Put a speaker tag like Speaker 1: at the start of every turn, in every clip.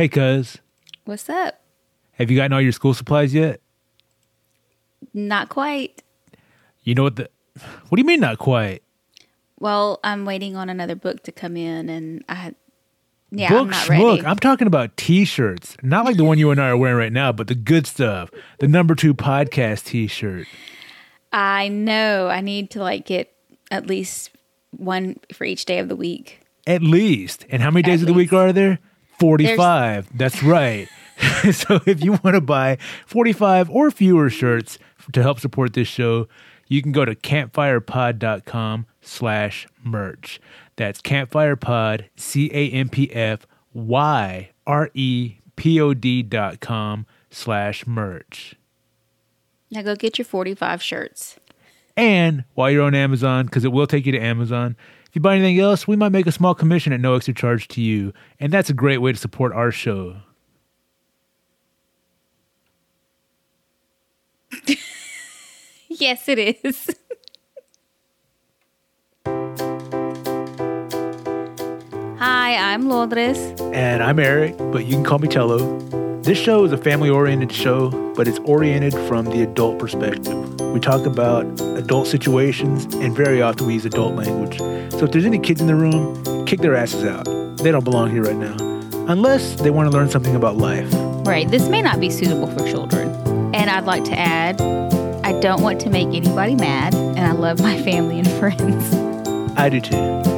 Speaker 1: Hey, cuz,
Speaker 2: What's up?
Speaker 1: have you gotten all your school supplies yet?
Speaker 2: Not quite.
Speaker 1: You know what the. What do you mean, not quite?
Speaker 2: Well, I'm waiting on another book to come in, and I. Yeah, I'm
Speaker 1: Book
Speaker 2: not
Speaker 1: schmuck.
Speaker 2: ready.
Speaker 1: I'm talking about t shirts. Not like the one you and I are wearing right now, but the good stuff. The number two podcast t shirt.
Speaker 2: I know. I need to like get at least one for each day of the week.
Speaker 1: At least. And how many days
Speaker 2: At
Speaker 1: of the week are there? 45. That's right. so if you want to buy 45 or fewer shirts to help support this show, you can go to campfyrepod.com slash merch. That's campfyrepod, C-A-M-P-F-Y-R-E-P-O-D dot com slash merch.
Speaker 2: Now go get your 45 shirts.
Speaker 1: And while you're on Amazon, because it will take you to Amazon, if you buy anything else, we might make a small commission at no extra charge to you. And that's a great way to support our show.
Speaker 2: Yes, it is. Hi, I'm Lodres.
Speaker 1: And I'm Eric, but you can call me Tello. This show is a family oriented show, but it's oriented from the adult perspective. We talk about adult situations, and very often we use adult language. So if there's any kids in the room, kick their asses out. They don't belong here right now. Unless they want to learn something about life.
Speaker 2: Right, this may not be suitable for children. And I'd like to add, I don't want to make anybody mad, and I love my family and friends.
Speaker 1: I do too.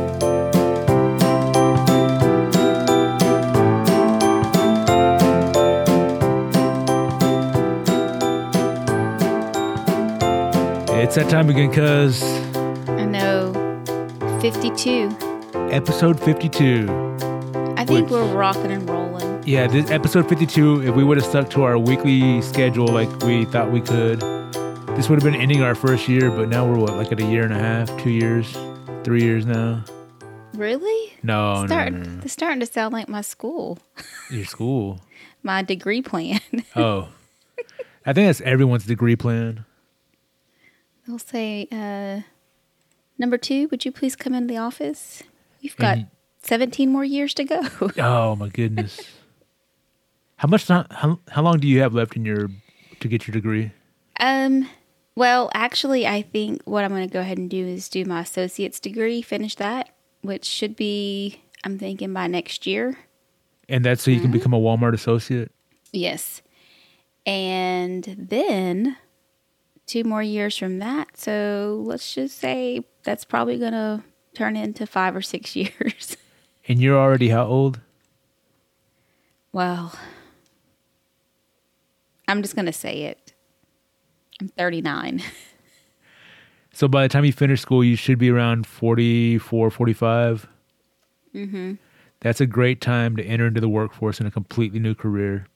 Speaker 1: It's that time again, cuz
Speaker 2: I know 52.
Speaker 1: episode 52.
Speaker 2: I think
Speaker 1: Which-
Speaker 2: we're rocking and rolling.
Speaker 1: Yeah, this episode 52, if we would have stuck to our weekly schedule like we thought we could, this would have been ending our first year, but now we're what, like at a year and a half, two years, three years now?
Speaker 2: Really?
Speaker 1: No,
Speaker 2: Start,
Speaker 1: no, no, no.
Speaker 2: It's starting to sound like my school,
Speaker 1: Your school.
Speaker 2: my degree plan.
Speaker 1: Oh. I think that's everyone's degree plan.
Speaker 2: They'll say, uh, number two, would you please come into the office? You've got
Speaker 1: And-
Speaker 2: 17 more years to go.
Speaker 1: Oh my goodness. how much time how, how long do you have left in your to get your degree?
Speaker 2: um, well, actually, I think what I'm going to go ahead and do is do my associate's degree, finish that, which should be, I'm thinking by next year.
Speaker 1: And that's so you can become a Walmart associate?
Speaker 2: Yes. And then two more years from that. So let's just say that's probably going to turn into five or six years.
Speaker 1: And you're already how old?
Speaker 2: well, I'm just going to say it. I'm 39.
Speaker 1: So by the time you finish school, you should be around 44, 45. Mm-hmm. That's a great time to enter into the workforce in a completely new career,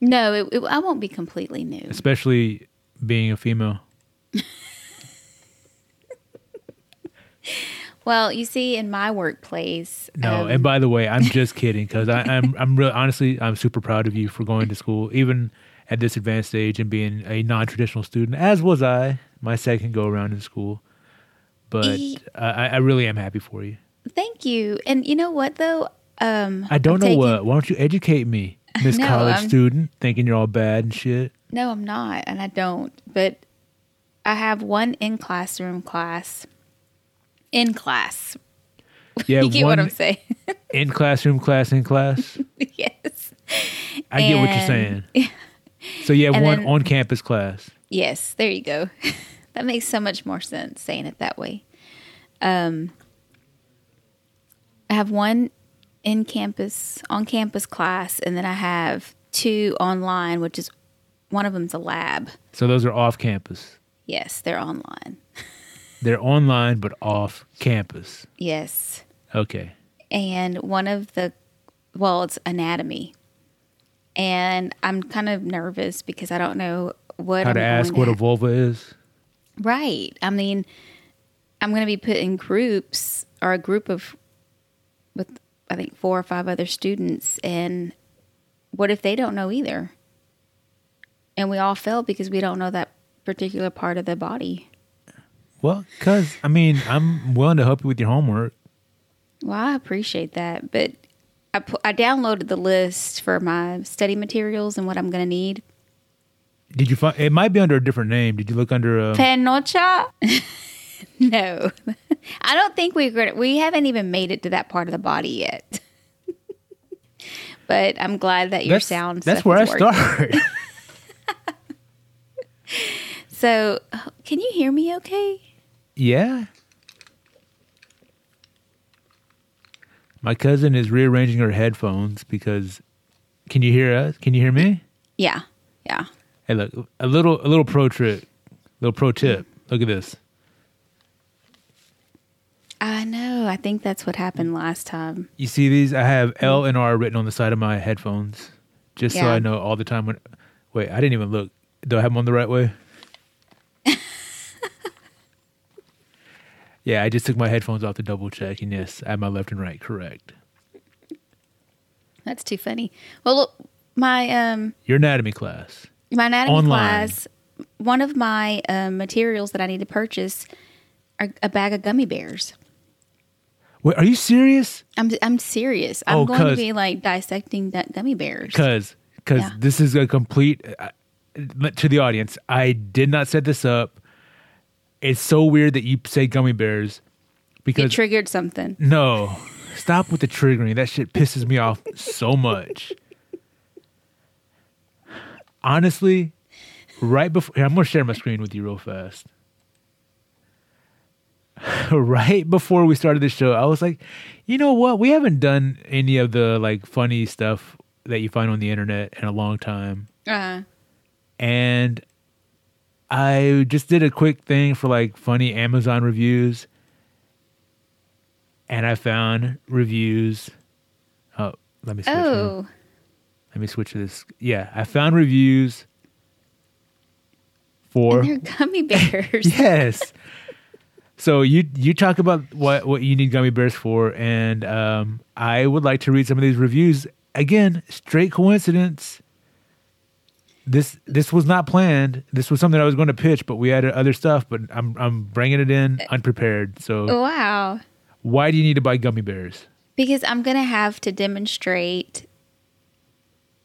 Speaker 2: no, it, it, I won't be completely new.
Speaker 1: especially being a female.
Speaker 2: Well, you see, in my workplace,
Speaker 1: No,
Speaker 2: um,
Speaker 1: and by the way, I'm just kidding because I'm I'm really honestly I'm super proud of you for going to school even at this advanced age and being a non-traditional student, as was I my second go around in school. But
Speaker 2: Ye-
Speaker 1: I, I really am happy for you.
Speaker 2: thank you. And you know what, though? Um,
Speaker 1: I don't
Speaker 2: I'm
Speaker 1: know
Speaker 2: taking-
Speaker 1: what. Why don't you educate me, Miss
Speaker 2: No,
Speaker 1: College
Speaker 2: I'm-
Speaker 1: student, thinking you're all bad and shit?
Speaker 2: No, I'm not, and I don't. But I have one in classroom class. In class.
Speaker 1: Yeah,
Speaker 2: you get what I'm saying?
Speaker 1: in classroom class in class.
Speaker 2: yes.
Speaker 1: I get what you're
Speaker 2: And-
Speaker 1: saying. So you have one
Speaker 2: then-
Speaker 1: on campus class.
Speaker 2: Yes, there you go. that makes so much more sense saying it that way. Um, I have one in campus, on campus class, and then I have two online, which is one of them's a lab.
Speaker 1: So those are off campus.
Speaker 2: Yes, they're online.
Speaker 1: They're online but off campus.
Speaker 2: Yes.
Speaker 1: Okay.
Speaker 2: and one of the well it's anatomy and i'm kind of nervous because i don't know what
Speaker 1: How
Speaker 2: I'm
Speaker 1: to ask what a vulva is?
Speaker 2: right i mean i'm going to be put in groups or a group of with i think four or five other students and what if they don't know either and we all fail because we don't know that particular part of the body
Speaker 1: Well, because, I mean, I'm willing to help you with your homework.
Speaker 2: Well, I appreciate that, but I pu- I downloaded the list for my study materials and what I'm going to need.
Speaker 1: Did you find it might be under a different name? Did you look under a
Speaker 2: Penocha? no, I don't think we we haven't even made it to that part of the body yet. but I'm glad that your
Speaker 1: that's,
Speaker 2: sound.
Speaker 1: That's where I
Speaker 2: working.
Speaker 1: start.
Speaker 2: So, can you hear me? Okay.
Speaker 1: yeah. My cousin is rearranging her headphones because can you hear us? Can you hear me?
Speaker 2: Yeah. Yeah.
Speaker 1: Hey, look, a little a little pro trick, little pro tip. Look at this.
Speaker 2: I know. I think that's what happened last time.
Speaker 1: You see these? I have L and R written on the side of my headphones, just so I know all the time when. Wait, I didn't even look. Do I have them on the right way? yeah, I just took my headphones off to double check, and yes, I have my left and right correct.
Speaker 2: That's too funny. Well, look, my um
Speaker 1: Your anatomy class.
Speaker 2: my anatomy
Speaker 1: Online.
Speaker 2: class, one of my um, materials that I need to purchase are a bag of gummy bears.
Speaker 1: Wait, are you serious?
Speaker 2: I'm I'm serious. I'm
Speaker 1: Oh,
Speaker 2: going to
Speaker 1: 'cause-
Speaker 2: be like dissecting that gummy bears.
Speaker 1: Because because
Speaker 2: Yeah.
Speaker 1: this is a complete to the audience. I did not set this up. It's so weird that you say gummy bears
Speaker 2: It
Speaker 1: because
Speaker 2: triggered something.
Speaker 1: No, stop with the triggering. That shit pisses me off so much. Honestly, right before here, I'm gonna share my screen with you real fast. right before we started the show, I was like, you know what? We haven't done any of the like funny stuff that you find on the internet in a long time.
Speaker 2: Uh,
Speaker 1: And I just did a quick thing for like funny Amazon reviews. And I found reviews. Oh, let me switch. here.
Speaker 2: oh,
Speaker 1: Let me switch to this. Yeah, I found reviews for
Speaker 2: and they're gummy bears.
Speaker 1: yes. So you you talk about what what you need gummy bears for, and um, I would like to read some of these reviews. Again, straight coincidence. This this was not planned. This was something I was going to pitch, but we had other stuff. But I'm I'm bringing it in unprepared. So
Speaker 2: Wow.
Speaker 1: why do you need to buy gummy bears
Speaker 2: Because I'm gonna have to demonstrate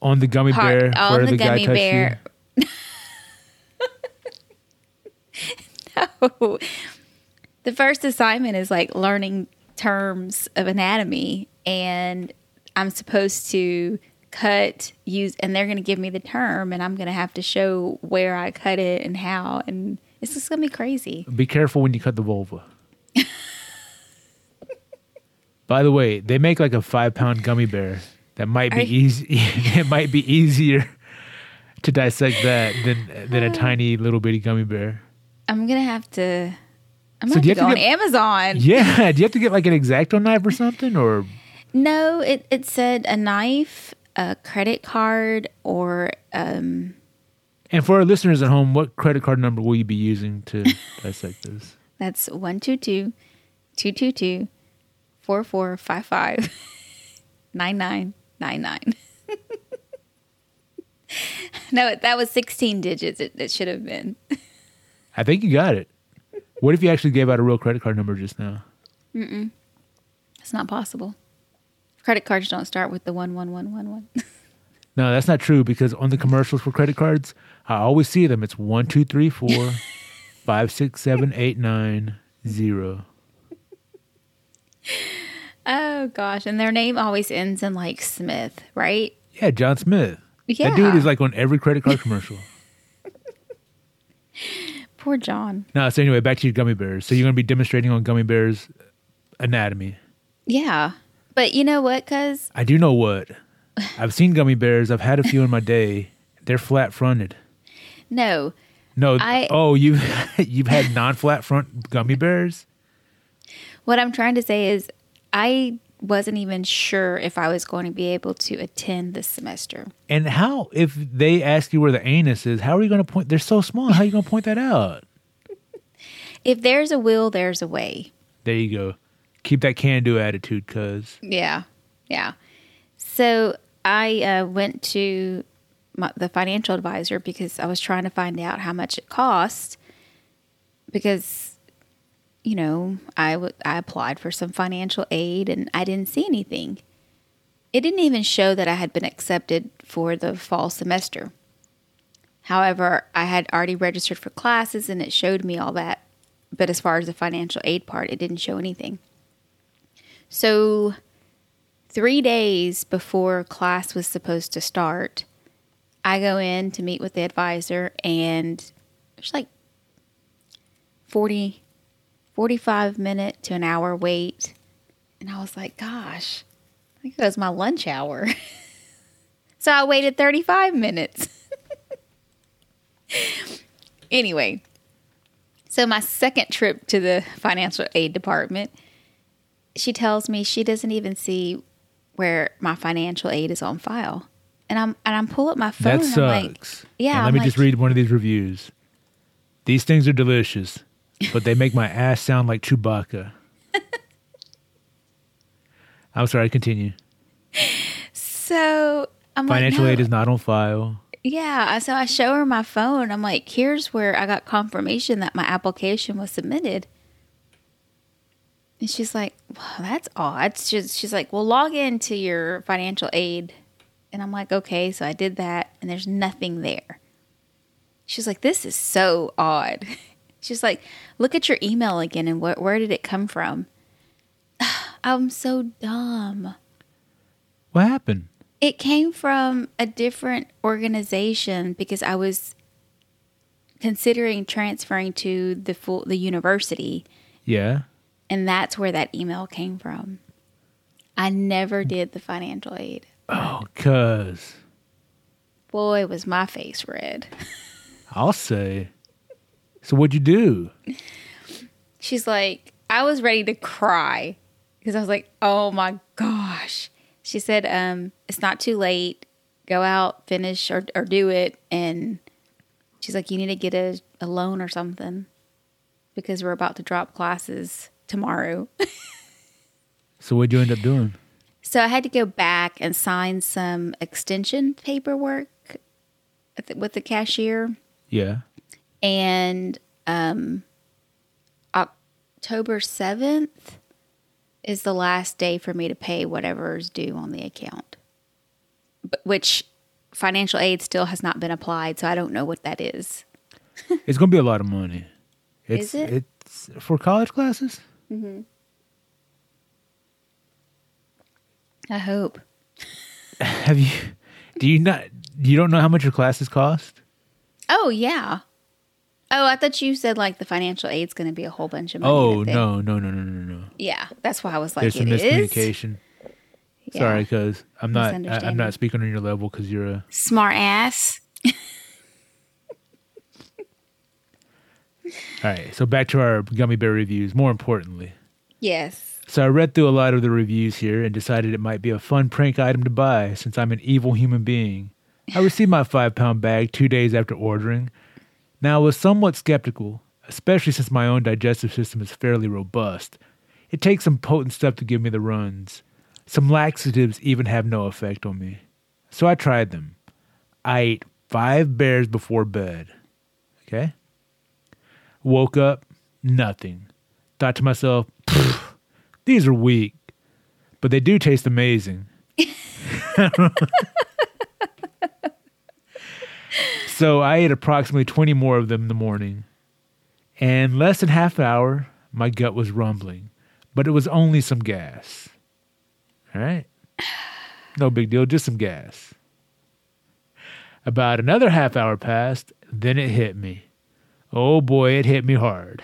Speaker 1: on the gummy
Speaker 2: part
Speaker 1: bear
Speaker 2: on
Speaker 1: where
Speaker 2: the,
Speaker 1: the,
Speaker 2: gummy bear. no. The first assignment is like learning terms of anatomy, and I'm supposed to cut, use, and they're going to give me the term, and I'm going to have to show where I cut it and how, and it's just going to be crazy.
Speaker 1: Be careful when you cut the vulva. By the way, they make like a five pound gummy bear that might be
Speaker 2: Are
Speaker 1: easy. it might be easier to dissect that than than a uh. tiny little bitty gummy bear.
Speaker 2: I'm going to have to. I'm
Speaker 1: So
Speaker 2: going
Speaker 1: do you
Speaker 2: to go
Speaker 1: have
Speaker 2: on
Speaker 1: to get-
Speaker 2: Amazon.
Speaker 1: Yeah, do you have to get like an X-Acto knife or something? Or
Speaker 2: No, it, it said a knife, a credit card, or um,
Speaker 1: and for our listeners at home, what credit card number will you be using to dissect this?
Speaker 2: that's 122 222 4455 9999. No, that was 16 digits. It, it should have been.
Speaker 1: I think you got it. What if you actually gave out a real credit card number just now?
Speaker 2: It's not possible. Credit cards don't start with the 11111.
Speaker 1: No, that's not true because on the commercials for credit cards, I always see them. It's one, two, three, four, five, six, seven, eight, nine, zero.
Speaker 2: oh, gosh. And their name always ends in like Smith, right?
Speaker 1: Yeah, John Smith.
Speaker 2: Yeah.
Speaker 1: That dude is like on every credit card commercial.
Speaker 2: Poor John.
Speaker 1: no, so anyway, back to your gummy bears. So you're going to be demonstrating on gummy bears anatomy.
Speaker 2: Yeah. But you know what, cuz?
Speaker 1: I do know what. I've seen gummy bears. I've had a few in my day. They're flat fronted.
Speaker 2: No.
Speaker 1: No,
Speaker 2: I-
Speaker 1: oh, you've you've had non flat front gummy bears.
Speaker 2: What I'm trying to say is, I wasn't even sure if I was going to be able to attend this semester.
Speaker 1: And how, if they ask you where the anus is, how are you going to point? They're so small. How are you going to point that out?
Speaker 2: If there's a will, there's a way.
Speaker 1: There you go. Keep that can do attitude, cuz.
Speaker 2: Yeah. Yeah. So I uh, went to my, the financial advisor because I was trying to find out how much it cost because you know I w- I applied for some financial aid and I didn't see anything It didn't even show that I had been accepted for the fall semester. However, I had already registered for classes and it showed me all that. But as far as the financial aid part, it didn't show anything. So, three days before class was supposed to start, I go in to meet with the advisor, and there's like 40, 45 minute to an hour wait. And I was like, gosh, I think was my lunch hour. so I waited 35 minutes. anyway, so my second trip to the financial aid department, she tells me she doesn't even see where my financial aid is on file. And I'm and I'm pull up my phone.
Speaker 1: That
Speaker 2: and I'm like,
Speaker 1: sucks.
Speaker 2: yeah.
Speaker 1: And let
Speaker 2: I'm
Speaker 1: me
Speaker 2: like,
Speaker 1: just read one of these reviews. These things are delicious, but they make my ass sound like Chewbacca. I'm sorry, continue.
Speaker 2: So I'm
Speaker 1: Financial
Speaker 2: like, no.
Speaker 1: aid is not on file.
Speaker 2: Yeah, so I show her my phone. I'm like, here's where I got confirmation that my application was submitted. And she's like, well, that's odd. She's, she's like, well, log into your financial aid. And I'm like, okay. So I did that, and there's nothing there. She's like, this is so odd. She's like, look at your email again and wh- where did it come from? I'm so dumb.
Speaker 1: What happened?
Speaker 2: It came from a different organization because I was considering transferring to the full the university
Speaker 1: Yeah.
Speaker 2: And that's where that email came from. I never did the financial aid.
Speaker 1: Oh, cuz.
Speaker 2: Boy, was my face red.
Speaker 1: I'll say. So what'd you do?
Speaker 2: She's like, I was ready to cry because I was like, oh my gosh. She said, um, it's not too late. Go out, finish or, or do it. And she's like, you need to get a, a loan or something because we're about to drop classes tomorrow.
Speaker 1: So what'd you end up doing?
Speaker 2: so I had to go back and sign some extension paperwork with the cashier.
Speaker 1: Yeah.
Speaker 2: and um October 7th is the last day for me to pay whatever is due on the account. But, which financial aid still has not been applied, so I don't know what that is.
Speaker 1: It's gonna be a lot of money. It's,
Speaker 2: Is it?
Speaker 1: It's for college classes. Mm-hmm.
Speaker 2: I hope.
Speaker 1: Have you? Do you not? You don't know how much your classes cost?
Speaker 2: Oh, yeah. Oh, I thought you said like the financial aid's going to be a whole bunch of money.
Speaker 1: Oh
Speaker 2: I
Speaker 1: no, no, no, no, no, no.
Speaker 2: Yeah, that's why I was like,
Speaker 1: There's some
Speaker 2: it is.
Speaker 1: miscommunication.
Speaker 2: Yeah.
Speaker 1: Sorry, because I'm not. I, I'm not speaking on your level because you're a.
Speaker 2: Smart ass.
Speaker 1: All right, so back to our gummy bear reviews. More importantly,
Speaker 2: Yes.
Speaker 1: so I read through a lot of the reviews here and decided it might be a fun prank item to buy since I'm an evil human being. I received my five pound bag two days after ordering. Now, I was somewhat skeptical, especially since my own digestive system is fairly robust. It takes some potent stuff to give me the runs. Some laxatives even have no effect on me. So I tried them. I ate five bears before bed. Okay? Woke up, nothing. Thought to myself, these are weak, but they do taste amazing. so I ate approximately 20 more of them in the morning. And less than half an hour, my gut was rumbling, but it was only some gas. All right? No big deal, just some gas. About another half hour passed, then it hit me. Oh boy, it hit me hard.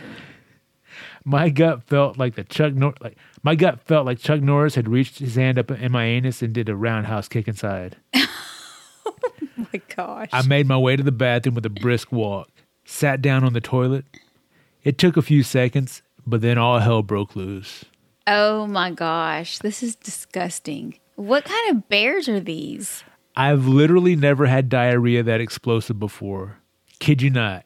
Speaker 1: My gut felt like the Chuck Nor- like my gut felt like Chuck Norris had reached his hand up in my anus and did a roundhouse kick inside.
Speaker 2: Oh my gosh.
Speaker 1: I made my way to the bathroom with a brisk walk, sat down on the toilet. It took a few seconds, but then all hell broke loose.
Speaker 2: Oh my gosh, this is disgusting. What kind of bears are these?
Speaker 1: I've literally never had diarrhea that explosive before. Kid you not.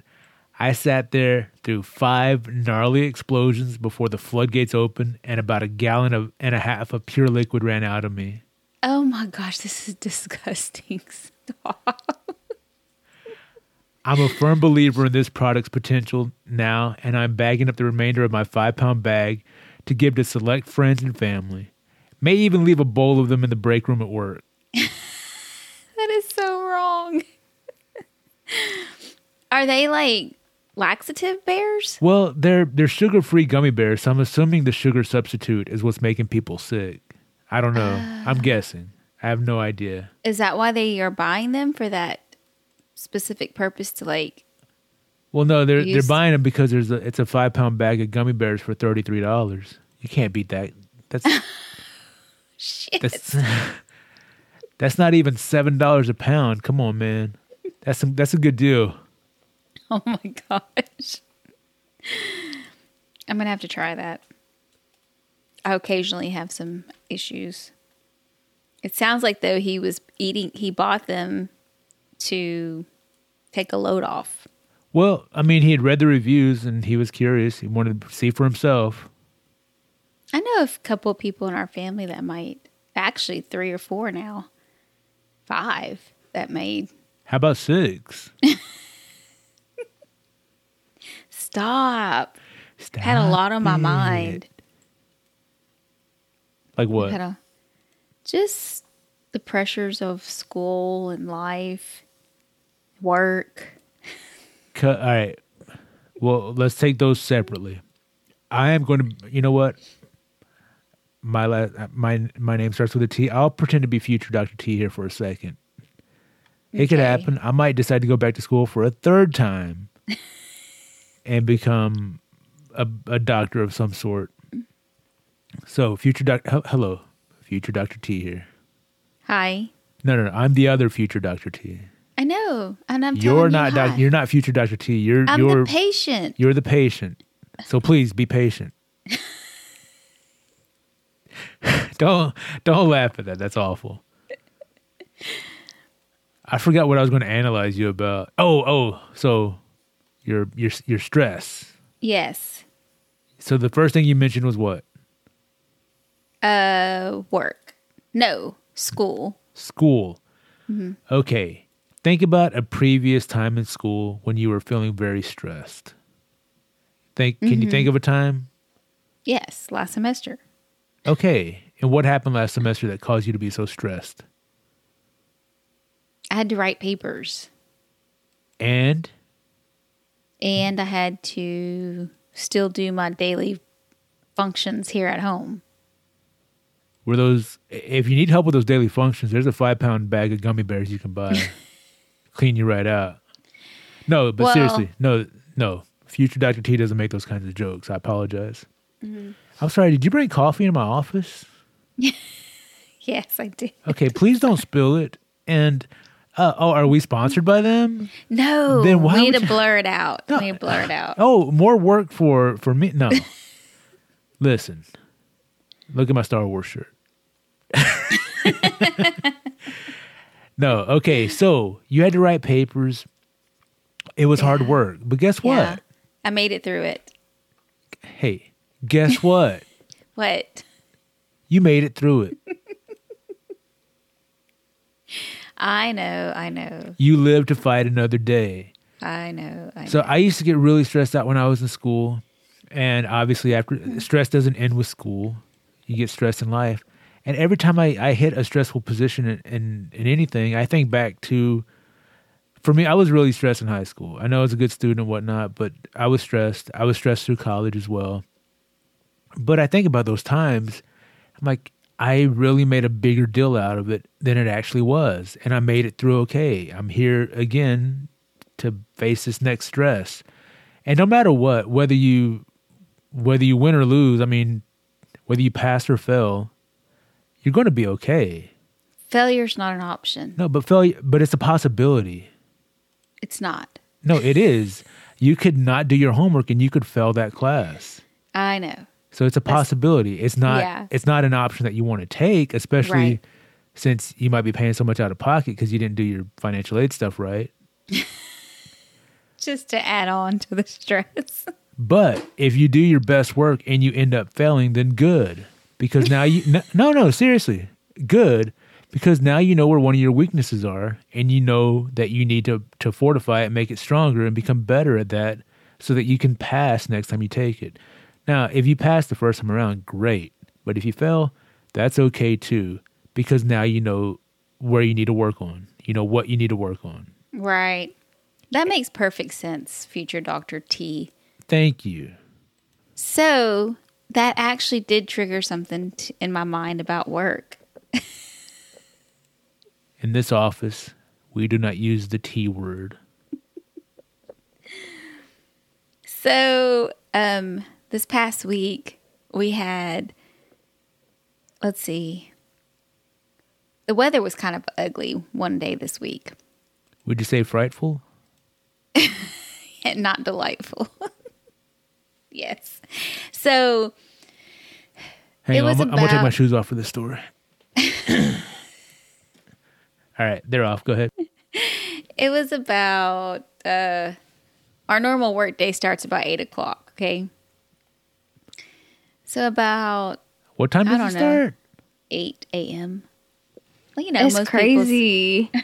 Speaker 1: I sat there through five gnarly explosions before the floodgates opened and about a gallon of, and a half of pure liquid ran out of me.
Speaker 2: Oh my gosh, this is disgusting. Stop.
Speaker 1: I'm a firm believer in this product's potential now, and I'm bagging up the remainder of my five pound bag to give to select friends and family. May even leave a bowl of them in the break room at work.
Speaker 2: That is so wrong. Are they like laxative bears?
Speaker 1: Well, they're they're sugar free gummy bears, so I'm assuming the sugar substitute is what's making people sick. I don't know. I'm ah. guessing. I have no idea.
Speaker 2: Is that why they are buying them for that specific purpose to like
Speaker 1: Well, no, they're
Speaker 2: Use-
Speaker 1: they're buying them because there's a it's a five pound bag of gummy bears for thirty three dollars. You can't beat that. That's
Speaker 2: shit?
Speaker 1: that's that's not even seven dollars a pound. Come on, man. That's some, that's a good deal.
Speaker 2: Oh my gosh. I'm going to have to try that. I occasionally have some issues. It sounds like though he was eating he bought them to take a load off.
Speaker 1: Well, I mean, he had read the reviews and he was curious. He wanted to see for himself.
Speaker 2: I know a couple of people in our family that might actually 3 or 4 now. 5 that made
Speaker 1: How about six?
Speaker 2: Stop. Had a lot on my
Speaker 1: it.
Speaker 2: mind.
Speaker 1: Like what?
Speaker 2: Had a, just the pressures of school and life, work.
Speaker 1: All right. Well, let's take those separately. I am going to. You know what? My last, my my name starts with a T. I'll pretend to be future Doctor T here for a second. It could happen. I might decide to go back to school for a third time and become a, a doctor of some sort. So, future doctor, he- Hello, future Doctor T here.
Speaker 2: Hi.
Speaker 1: No, no, no. I'm the other future Doctor T.
Speaker 2: I know, and I'm
Speaker 1: You're
Speaker 2: telling
Speaker 1: not
Speaker 2: you
Speaker 1: doc. You're not future Doctor T. You're
Speaker 2: I'm
Speaker 1: you're
Speaker 2: the patient.
Speaker 1: You're the patient. So please be patient. don't don't laugh at that. That's awful. I forgot what I was going to analyze you about. Oh, oh, so your your your stress.
Speaker 2: Yes.
Speaker 1: So the first thing you mentioned was what?
Speaker 2: Uh, work. No, school.
Speaker 1: School. Okay. Think about a previous time in school when you were feeling very stressed. Think can you think of a time?
Speaker 2: Yes, last semester.
Speaker 1: Okay. And what happened last semester that caused you to be so stressed?
Speaker 2: I had to write papers,
Speaker 1: And
Speaker 2: and I had to still do my daily functions here at home.
Speaker 1: were those if you need help with those daily functions, there's a five pound bag of gummy bears you can buy. Clean you right out. No, but
Speaker 2: Well-
Speaker 1: seriously, no, no. Future Dr. T doesn't make those kinds of jokes. I apologize.
Speaker 2: Mm-hmm.
Speaker 1: I'm sorry, did you bring coffee in my office?
Speaker 2: Yes, I did.
Speaker 1: Okay, please don't spill it. And uh, oh, are we sponsored by them?
Speaker 2: No,
Speaker 1: Then why
Speaker 2: we need to
Speaker 1: you-
Speaker 2: blur it out.
Speaker 1: No.
Speaker 2: We need to blur it out.
Speaker 1: Oh, more work for for me. No. Listen. Look at my Star Wars shirt. no, okay. So, you had to write papers. It was hard work. But guess what?
Speaker 2: Yeah, I made it through it.
Speaker 1: Hey, guess what?
Speaker 2: What?
Speaker 1: you made it through it.
Speaker 2: I know, I know,
Speaker 1: You live to fight another day.
Speaker 2: I know. I know.
Speaker 1: So I used to get really stressed out when I was in school, and obviously after stress doesn't end with school, you get stressed in life. And every time I, I hit a stressful position in, in in anything, I think back to. For me, I was really stressed in high school. I know I was a good student and whatnot, but I was stressed. I was stressed through college as well. But I think about those times, I'm like, I really made a bigger deal out of it than it actually was, and I made it through okay. I'm here again to face this next stress. And no matter what, whether you whether you win or lose, I mean, whether you pass or fail, you're going to be okay.
Speaker 2: Failure's not an option.
Speaker 1: No, but failure, but it's a possibility.
Speaker 2: It's not.
Speaker 1: No, it is. You could not do your homework and you could fail that class.
Speaker 2: I know.
Speaker 1: So it's a possibility. It's not.
Speaker 2: Yeah.
Speaker 1: It's not an option that you want to take, especially
Speaker 2: Right.
Speaker 1: since you might be paying so much out of pocket because you didn't do your financial aid stuff right.
Speaker 2: Just to add on to the stress.
Speaker 1: But if you do your best work and you end up failing, then good. Because now you, no, no, no, seriously, good. Because now you know where one of your weaknesses are and you know that you need to, to fortify it, make it stronger, and become better at that so that you can pass next time you take it. Now, if you pass the first time around, great. But if you fail, that's okay too, because now you know where you need to work on. You know what you need to work on.
Speaker 2: Right. That makes perfect sense, future Dr. T.
Speaker 1: Thank you.
Speaker 2: So that actually did trigger something t- in my mind about work.
Speaker 1: In this office, we do not use the T word.
Speaker 2: So, um, this past week we had, let's see, the weather was kind of ugly one day this week
Speaker 1: Would you say frightful?
Speaker 2: and not delightful. yes. So,
Speaker 1: Hang on, I'm, I'm gonna take my shoes off for this story. All right, they're off. Go ahead.
Speaker 2: it was about, uh, our normal work day starts about eight o'clock. Okay. So, about
Speaker 1: What time
Speaker 2: I
Speaker 1: does it
Speaker 2: don't know.
Speaker 1: start?
Speaker 2: 8 a.m. Well, you know,
Speaker 3: It's
Speaker 2: most
Speaker 3: crazy.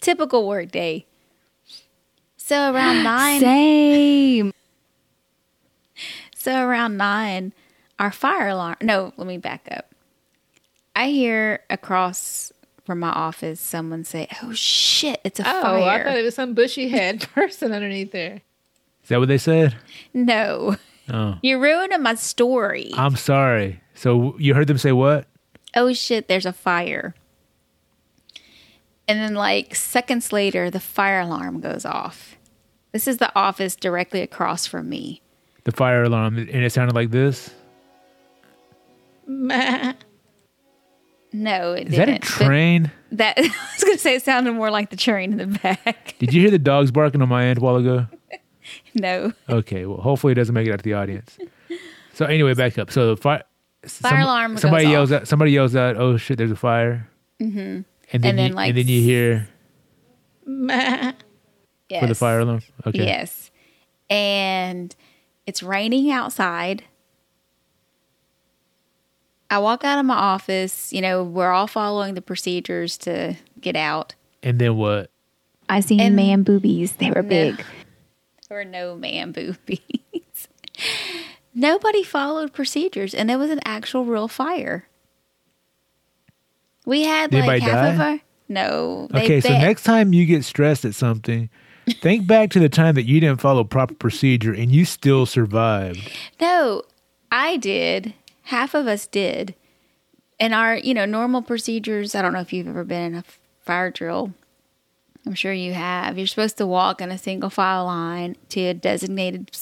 Speaker 2: typical work day. So around nine,
Speaker 3: Same.
Speaker 2: so around nine, our fire alarm. No, let me back up. I hear across from my office someone say, "Oh shit, it's a
Speaker 4: Oh,
Speaker 2: fire!"
Speaker 4: Oh, I thought it was some bushy head person underneath there.
Speaker 1: Is that what they said?
Speaker 2: no,
Speaker 1: Oh,
Speaker 2: you're ruining my story.
Speaker 1: I'm sorry. So you heard them say what?
Speaker 2: oh shit, there's a fire. And then, like seconds later, the fire alarm goes off. This is the office directly across from me.
Speaker 1: The fire alarm, and it sounded like this.
Speaker 2: No, it
Speaker 1: Is that a
Speaker 2: didn't. But
Speaker 1: train?
Speaker 2: That I was going to say it sounded more like the train in the back.
Speaker 1: Did you hear the dogs barking on my end a while ago?
Speaker 2: No,
Speaker 1: Okay, well, hopefully it doesn't make it out to the audience. So anyway, back up. So the fire,
Speaker 2: Fire alarm goes
Speaker 1: Somebody yells
Speaker 2: off.
Speaker 1: out. Somebody yells out, "Oh shit! There's a fire!" Mm-hmm. And then,
Speaker 2: And then,
Speaker 1: you,
Speaker 2: like,
Speaker 1: and then you hear
Speaker 2: yes.
Speaker 1: for the fire alarm. Okay.
Speaker 2: Yes, and it's raining outside. I walk out of my office. You know, we're all following the procedures to get out.
Speaker 1: And then what?
Speaker 3: I seen
Speaker 2: And-
Speaker 3: man boobies. They were big.
Speaker 2: Were no man boobies. Nobody followed procedures, and there was an actual real fire. We had
Speaker 1: Did
Speaker 2: like half of
Speaker 1: die?
Speaker 2: our no. They,
Speaker 1: Okay, so next time you get stressed at something, think back to the time that you didn't follow proper procedure and you still survived.
Speaker 2: No, I did. Half of us did. And our, you know, normal procedures, I don't know if you've ever been in a fire drill. I'm sure you have. You're supposed to walk in a single file line to a designated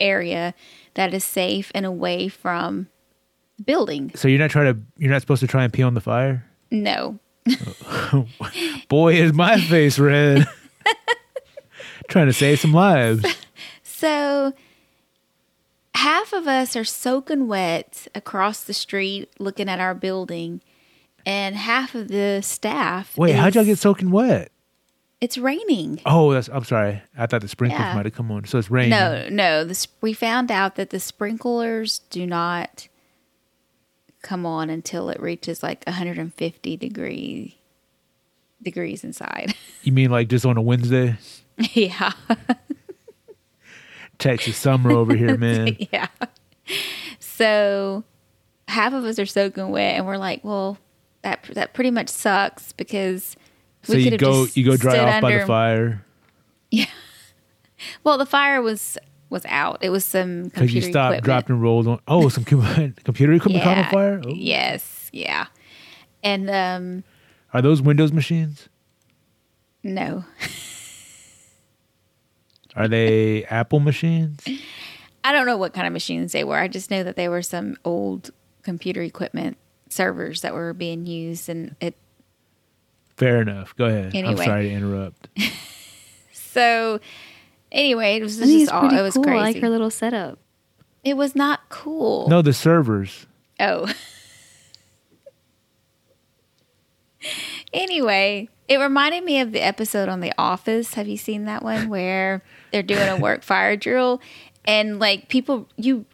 Speaker 2: area that is safe and away from the building.
Speaker 1: So you're not trying to. You're not supposed to try and pee on the fire.
Speaker 2: No.
Speaker 1: Boy, is my face red. trying to save some lives.
Speaker 2: So half of us are soaking wet across the street looking at our building, and half of the staff.
Speaker 1: Wait, how'd y'all get soaking wet?
Speaker 2: It's raining.
Speaker 1: Oh, that's. I'm sorry. I thought the sprinklers
Speaker 2: Yeah.
Speaker 1: might have come on. So it's raining.
Speaker 2: No, no. This we found out that the sprinklers do not come on until it reaches like 150 degree degrees inside.
Speaker 1: You mean like just on a Wednesday?
Speaker 2: yeah,
Speaker 1: Texas summer over here, man.
Speaker 2: yeah. So half of us are soaking wet, and we're like, well, that that pretty much sucks because
Speaker 1: So you go you go dry off by the fire. Yeah.
Speaker 2: Well, the fire was was out. It was some
Speaker 1: because you
Speaker 2: computer
Speaker 1: stopped,
Speaker 2: equipment.
Speaker 1: dropped, and rolled on. Oh, some com- computer equipment caught on fire. Oh.
Speaker 2: Yes, yeah. And um
Speaker 1: Are those Windows machines?
Speaker 2: no.
Speaker 1: Are they Apple machines?
Speaker 2: I don't know what kind of machines they were. I just know that they were some old computer equipment servers that were being used and it
Speaker 1: Fair enough. Go ahead. I'm sorry to interrupt.
Speaker 2: so anyway, it was
Speaker 3: I
Speaker 2: just all
Speaker 3: pretty
Speaker 2: it was
Speaker 3: cool.
Speaker 2: crazy.
Speaker 3: I like her little setup.
Speaker 2: it was not cool.
Speaker 1: No, the servers.
Speaker 2: Oh. anyway, it reminded me of the episode on The Office. Have you seen that one where they're doing a work fire drill and like people you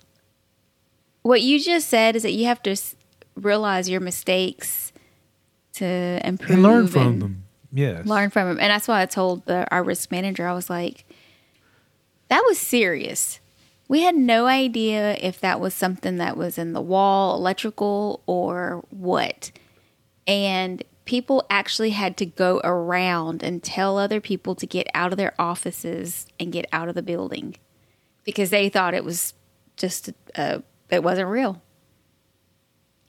Speaker 2: what you just said is that you have to realize your mistakes to improve
Speaker 1: And learn from
Speaker 2: and
Speaker 1: them. Yes.
Speaker 2: Learn from them. And that's why I told the, our risk manager I was like that was serious. We had no idea if that was something that was in the wall, electrical, or what. And people actually had to go around and tell other people to get out of their offices and get out of the building because they thought it was just, uh, it wasn't real.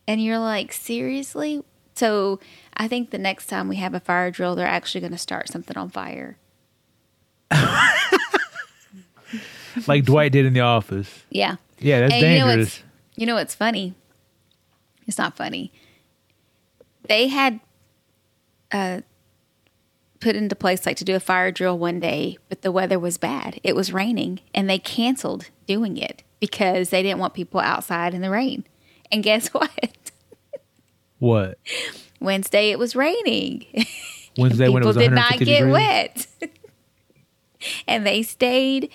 Speaker 2: And you're like, seriously? So I think the next time we have a fire drill, they're actually going to start something on fire.
Speaker 1: Like Dwight did in the office.
Speaker 2: Yeah.
Speaker 1: Yeah, that's
Speaker 2: And you know
Speaker 1: dangerous.
Speaker 2: what's you know what's funny? It's not funny. They had uh, put into place like to do a fire drill one day, but the weather was bad. It was raining, and they canceled doing it because they didn't want people outside in the rain. And guess what?
Speaker 1: What?
Speaker 2: Wednesday it was raining.
Speaker 1: Wednesday when it
Speaker 2: people
Speaker 1: was
Speaker 2: did not get
Speaker 1: degrees?
Speaker 2: wet, and they stayed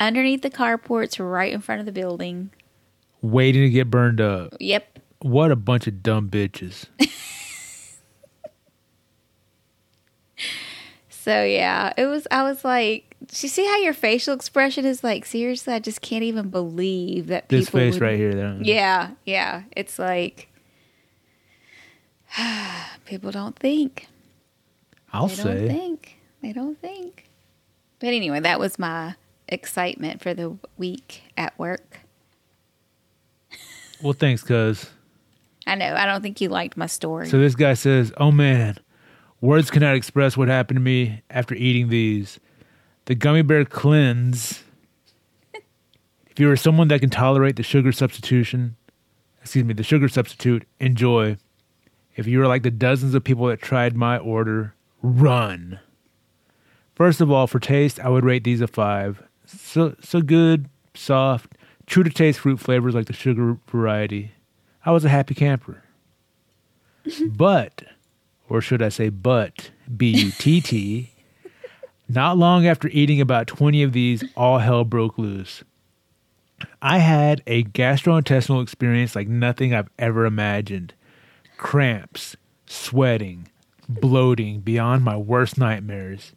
Speaker 2: underneath the carports right in front of the building.
Speaker 1: Waiting to get burned up.
Speaker 2: Yep.
Speaker 1: What a bunch of dumb bitches.
Speaker 2: So yeah, it was. I was like, "Do you see how your facial expression is like? Seriously, I just can't even believe that
Speaker 1: This face
Speaker 2: would-
Speaker 1: right here. There.
Speaker 2: Yeah, yeah. It's like people don't think.
Speaker 1: I'll
Speaker 2: they don't think. They don't think. But anyway, that was my excitement for the week at work.
Speaker 1: Well, thanks, cuz.
Speaker 2: I know. I don't think you liked my story.
Speaker 1: So this guy says, "Oh man, words cannot express what happened to me after eating these. The gummy bear cleanse. if you are someone that can tolerate the sugar substitution, excuse me, the sugar substitute, enjoy. If you are like the dozens of people that tried my order, run. First of all, for taste, I would rate these a five. So so good, soft, true to taste fruit flavors like the sugar variety. I was a happy camper. but, or should I say but, B U T T, not long after eating about 20 of these, all hell broke loose. I had a gastrointestinal experience like nothing I've ever imagined cramps, sweating, bloating beyond my worst nightmares.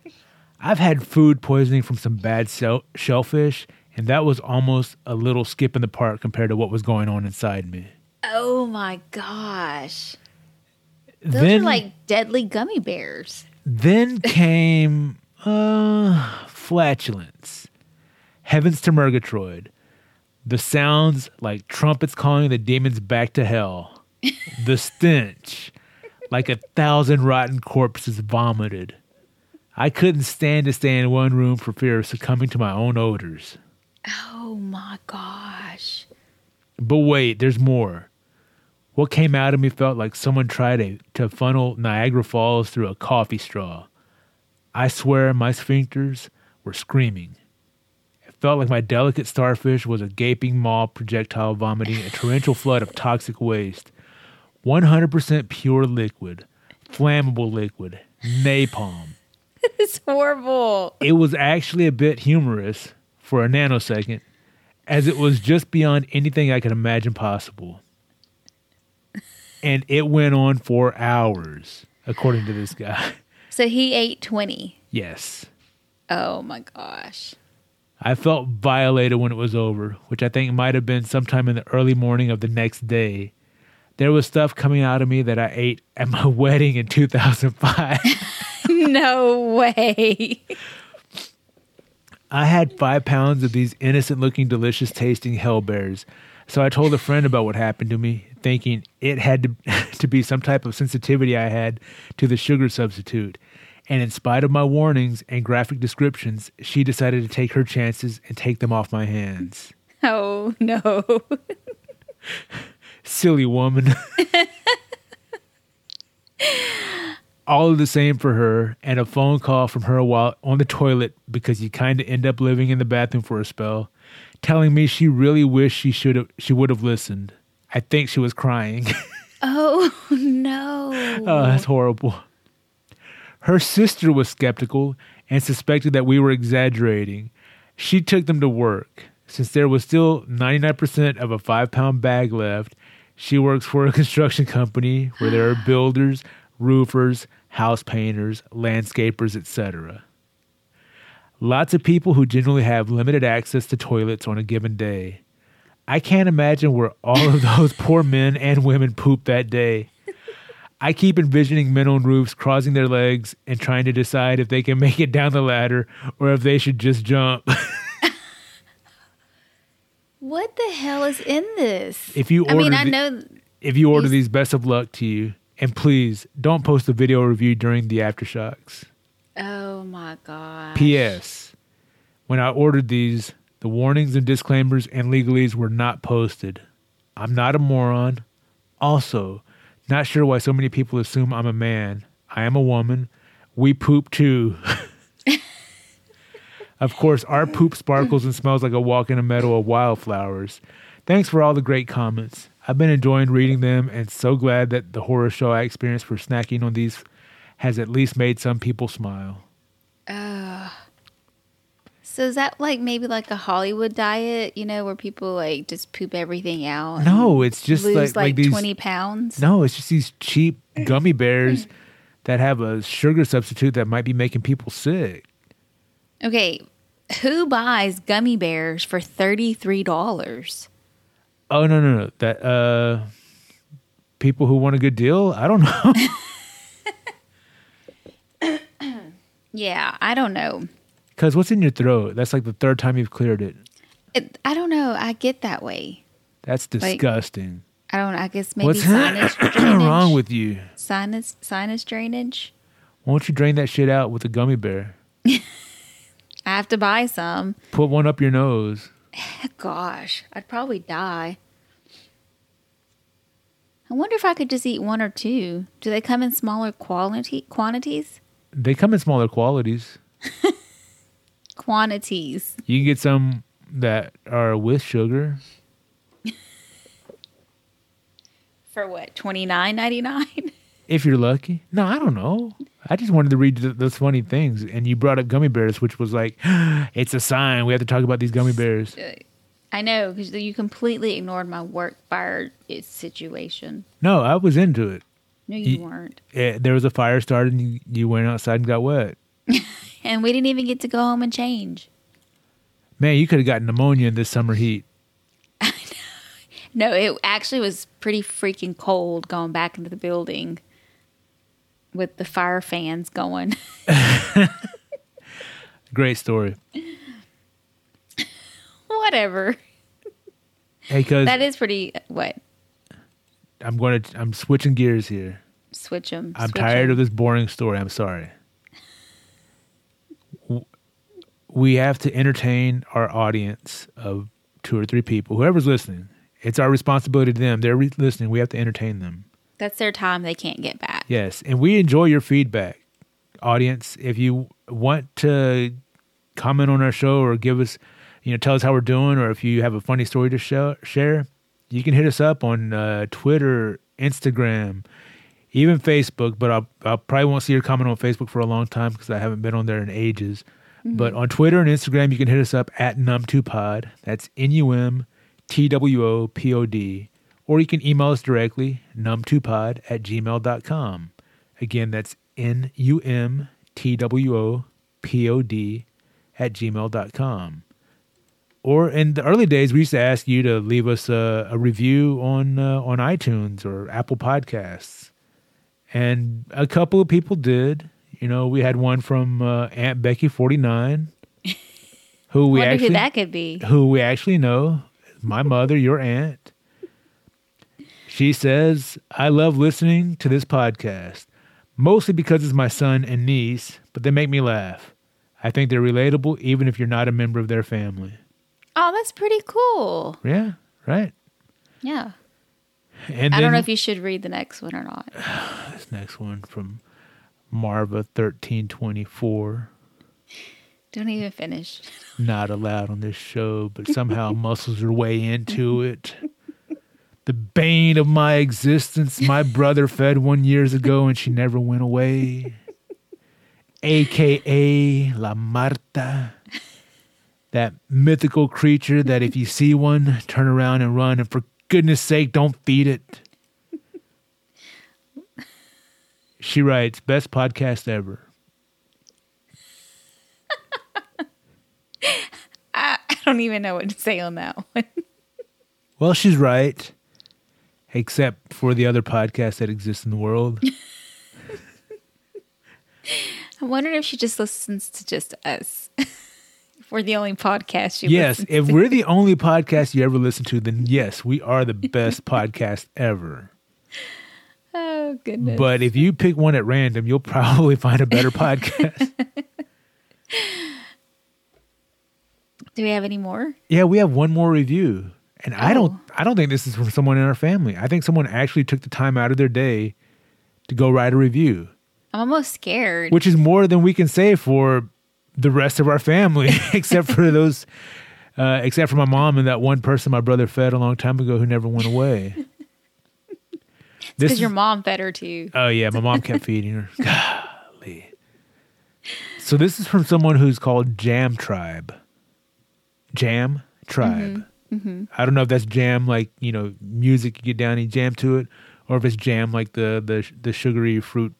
Speaker 1: I've had food poisoning from some bad shell- shellfish, and that was almost a little skip in the park compared to what was going on inside me.
Speaker 2: oh my gosh, those
Speaker 1: then,
Speaker 2: are like deadly gummy bears.
Speaker 1: then came uh, flatulence, heavens to Murgatroyd, the sounds like trumpets calling the demons back to hell, the stench like a thousand rotten corpses vomited. I couldn't stand to stay in one room for fear of succumbing to my own odors.
Speaker 2: Oh my gosh.
Speaker 1: But wait, there's more. What came out of me felt like someone tried to, to funnel Niagara Falls through a coffee straw. I swear my sphincters were screaming. It felt like my delicate starfish was a gaping maw projectile vomiting a torrential flood of toxic waste. 100% pure liquid, flammable liquid, napalm.
Speaker 2: It's horrible.
Speaker 1: It was actually a bit humorous for a nanosecond, as it was just beyond anything I could imagine possible. And it went on for hours, according to this guy.
Speaker 2: So he ate 20.
Speaker 1: Yes.
Speaker 2: Oh my gosh.
Speaker 1: I felt violated when it was over, which I think might have been sometime in the early morning of the next day. There was stuff coming out of me that I ate at my wedding in 2005.
Speaker 2: no way.
Speaker 1: I had five pounds of these innocent looking, delicious tasting hell bears. So I told a friend about what happened to me, thinking it had to, to be some type of sensitivity I had to the sugar substitute. And in spite of my warnings and graphic descriptions, she decided to take her chances and take them off my hands.
Speaker 2: Oh no.
Speaker 1: Silly woman. All of the same for her, and a phone call from her while on the toilet because you kind of end up living in the bathroom for a spell, telling me she really wished she should have she would have listened. I think she was crying.
Speaker 2: Oh no.
Speaker 1: oh, that's horrible. Her sister was skeptical and suspected that we were exaggerating. She took them to work. Since there was still 99% of a five pound bag left, she works for a construction company where there are builders, roofers, house painters, landscapers, etc. Lots of people who generally have limited access to toilets on a given day. I can't imagine where all of those poor men and women poop that day. I keep envisioning men on roofs crossing their legs and trying to decide if they can make it down the ladder or if they should just jump.
Speaker 2: What the hell is in this?
Speaker 1: If you order,
Speaker 2: I mean, I
Speaker 1: the-
Speaker 2: know.
Speaker 1: if you order
Speaker 2: These-
Speaker 1: these, best of luck to you. And please don't post a video review during the aftershocks.
Speaker 2: Oh my god.
Speaker 1: P.S. When I ordered these, the warnings and disclaimers and legalese were not posted. I'm not a moron. Also, not sure why so many people assume I'm a man. I am a woman. We poop too. of course, our poop sparkles and smells like a walk in a meadow of wildflowers. Thanks for all the great comments. I've been enjoying reading them and so glad that the horror show I experienced for snacking on these has at least made some people smile.
Speaker 2: Uh, So is that like maybe like a Hollywood diet, you know, where people like just poop everything out?
Speaker 1: No, it's just
Speaker 2: lose
Speaker 1: like,
Speaker 2: like,
Speaker 1: like these.
Speaker 2: twenty pounds.
Speaker 1: No, it's just these cheap gummy bears that have a sugar substitute that might be making people sick.
Speaker 2: Okay, who buys gummy bears for thirty three dollars?
Speaker 1: Oh no, no, no. That uh, people who want a good deal. I don't know.
Speaker 2: Yeah, I don't know.
Speaker 1: Because what's in your throat? That's like the third time you've cleared it.
Speaker 2: It, I don't know. I get that way.
Speaker 1: That's disgusting.
Speaker 2: I don't. I guess maybe
Speaker 1: what's
Speaker 2: sinus drainage.
Speaker 1: wrong with you?
Speaker 2: sinus sinus drainage?
Speaker 1: Why don't you drain that shit out with a gummy bear?
Speaker 2: I have to buy some.
Speaker 1: Put one up your nose.
Speaker 2: Gosh, I'd probably die. I wonder if I could just eat one or two. Do they come in smaller quality quantities?
Speaker 1: They come in smaller qualities.
Speaker 2: Quantities.
Speaker 1: You can get some that are with sugar.
Speaker 2: For what? Twenty nine ninety nine.
Speaker 1: If you're lucky. No, I don't know. I just wanted to read th- those funny things. And you brought up gummy bears, which was like, it's a sign. We have to talk about these gummy bears.
Speaker 2: I know because you completely ignored my work fire eh, situation.
Speaker 1: No, I was into it.
Speaker 2: No, you
Speaker 1: Ye-
Speaker 2: weren't.
Speaker 1: Eh, there was a fire started and you, you went outside and got wet.
Speaker 2: And we didn't even get to go home and change.
Speaker 1: Man, you could have gotten pneumonia in this summer heat.
Speaker 2: No, it actually was pretty freaking cold going back into the building with the fire fans going.
Speaker 1: Great story.
Speaker 2: Whatever.
Speaker 1: Hey, cuz
Speaker 2: That is pretty. What?
Speaker 1: I'm going to, I'm switching gears here.
Speaker 2: Switch them.
Speaker 1: I'm tired of this boring story. I'm sorry. We have to entertain our audience of two or three people, whoever's listening. It's our responsibility to them. They're re- listening. We have to entertain them.
Speaker 2: That's their time they can't get back.
Speaker 1: Yes, and we enjoy your feedback, audience. If you want to comment on our show or give us, you know, tell us how we're doing, or if you have a funny story to show, share, you can hit us up on uh, Twitter, Instagram, even Facebook. But I'll, I probably won't see your comment on Facebook for a long time because I haven't been on there in ages. But on Twitter and Instagram, you can hit us up at num2pod. That's N U M T W O P O D. Or you can email us directly, num2pod at gmail.com. Again, that's N U M T W O P O D at gmail.com. Or in the early days, we used to ask you to leave us a, a review on uh, on iTunes or Apple Podcasts, and a couple of people did. You know, we had one from uh, Aunt Becky forty nine, who we actually
Speaker 2: who that could be.
Speaker 1: who we actually know, my mother, your aunt. She says, I love listening to this podcast, mostly because it's my son and niece, but they make me laugh. I think they're relatable even if you're not a member of their family.
Speaker 2: Oh, that's pretty cool.
Speaker 1: Yeah, right.
Speaker 2: Yeah.
Speaker 1: And
Speaker 2: I
Speaker 1: then
Speaker 2: don't know if you should read the next one or not.
Speaker 1: this next one from Marva thirteen twenty four.
Speaker 2: Don't even finish.
Speaker 1: Not allowed on this show, but somehow muscles her way into it. The bane of my existence, my brother fed one years ago and she never went away. AKA La Marta. That mythical creature that if you see one, turn around and run, and for goodness sake, don't feed it. She writes, best podcast ever.
Speaker 2: I don't even know what to say on that one.
Speaker 1: Well, she's right, except for the other podcasts that exist in the world.
Speaker 2: I'm wondering if she just listens to just us. if we're the only podcast she
Speaker 1: yes, if we're the only podcast you ever listen to, then yes, we are the best podcast ever.
Speaker 2: Oh goodness.
Speaker 1: But if you pick one at random, you'll probably find a better podcast.
Speaker 2: Do we have any more?
Speaker 1: yeah, we have one more review. And I don't
Speaker 2: Oh.
Speaker 1: I don't think this is from someone in our family. I think someone actually took the time out of their day to go write a review,
Speaker 2: I'm almost scared.
Speaker 1: which is more than we can say for the rest of our family except for those uh, except for my mom and that one person my brother fed a long time ago who never went away. This
Speaker 2: Because
Speaker 1: is-
Speaker 2: your mom fed her too.
Speaker 1: Oh yeah, my mom kept feeding her. Golly. So this is from someone who's called Jam Tribe. Jam Tribe. Mm-hmm. I don't know if that's jam like you know music you get down and jam to it, or if it's jam like the the the sugary fruit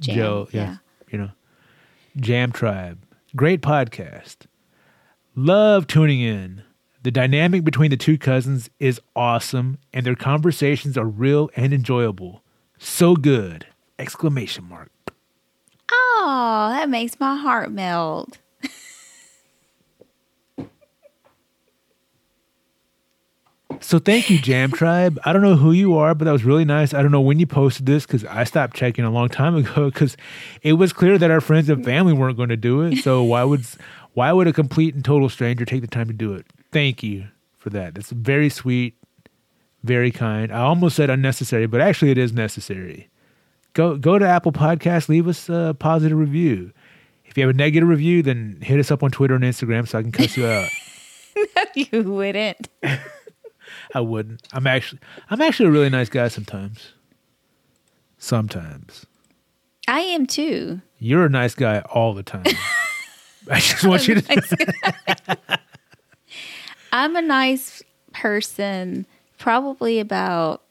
Speaker 2: Jam,
Speaker 1: gel.
Speaker 2: yeah.
Speaker 1: you know, Jam Tribe. Great podcast. Love tuning in. The dynamic between the two cousins is awesome, and their conversations are real and enjoyable. So good! Exclamation mark.
Speaker 2: Oh, that makes my heart melt.
Speaker 1: So thank you, Jam Tribe. I don't know who you are, but that was really nice. I don't know when you posted this because I stopped checking a long time ago because it was clear that our friends and family weren't going to do it. So why would why would a complete and total stranger take the time to do it? Thank you for that. That's very sweet, very kind. I almost said unnecessary, but actually it is necessary. Go go to Apple Podcasts, leave us a positive review. If you have a negative review, then hit us up on Twitter and Instagram so I can cuss you out.
Speaker 2: no, you wouldn't.
Speaker 1: I wouldn't. I'm actually I'm actually a really nice guy sometimes. Sometimes.
Speaker 2: I am too.
Speaker 1: You're a nice guy all the time. I just want you to
Speaker 2: I'm a nice person, probably about,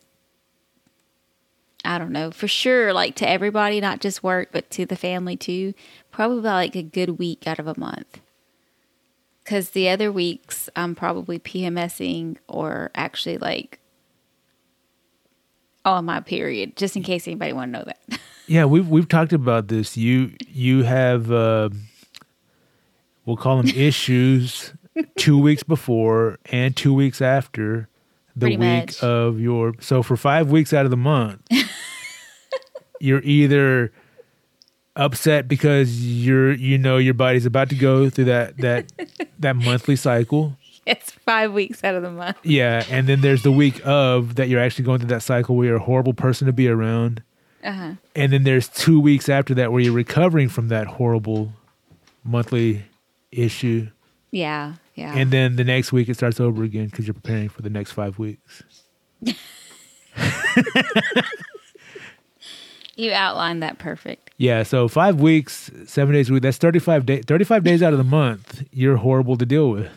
Speaker 2: I don't know, for sure, like to everybody, not just work, but to the family too. Probably about like a good week out of a month. Because the other weeks, I'm probably PMSing or actually like on my period, just in case anybody want to know that.
Speaker 1: Yeah, we've we've talked about this. You you have uh we'll call them issues two weeks before and two weeks after the
Speaker 2: Pretty
Speaker 1: week
Speaker 2: much.
Speaker 1: of your so for five weeks out of the month you're either upset because you're you know your body's about to go through that that that monthly cycle
Speaker 2: it's five weeks out of the month.
Speaker 1: yeah and then there's the week of that you're actually going through that cycle where you're a horrible person to be around
Speaker 2: Uh-huh.
Speaker 1: and then there's two weeks after that where you're recovering from that horrible monthly issue
Speaker 2: Yeah, yeah.
Speaker 1: and then the next week it starts over again because you're preparing for the next five weeks
Speaker 2: you outlined that perfect.
Speaker 1: yeah so five weeks seven days a week that's 35 days 35 days out of the month you're horrible to deal with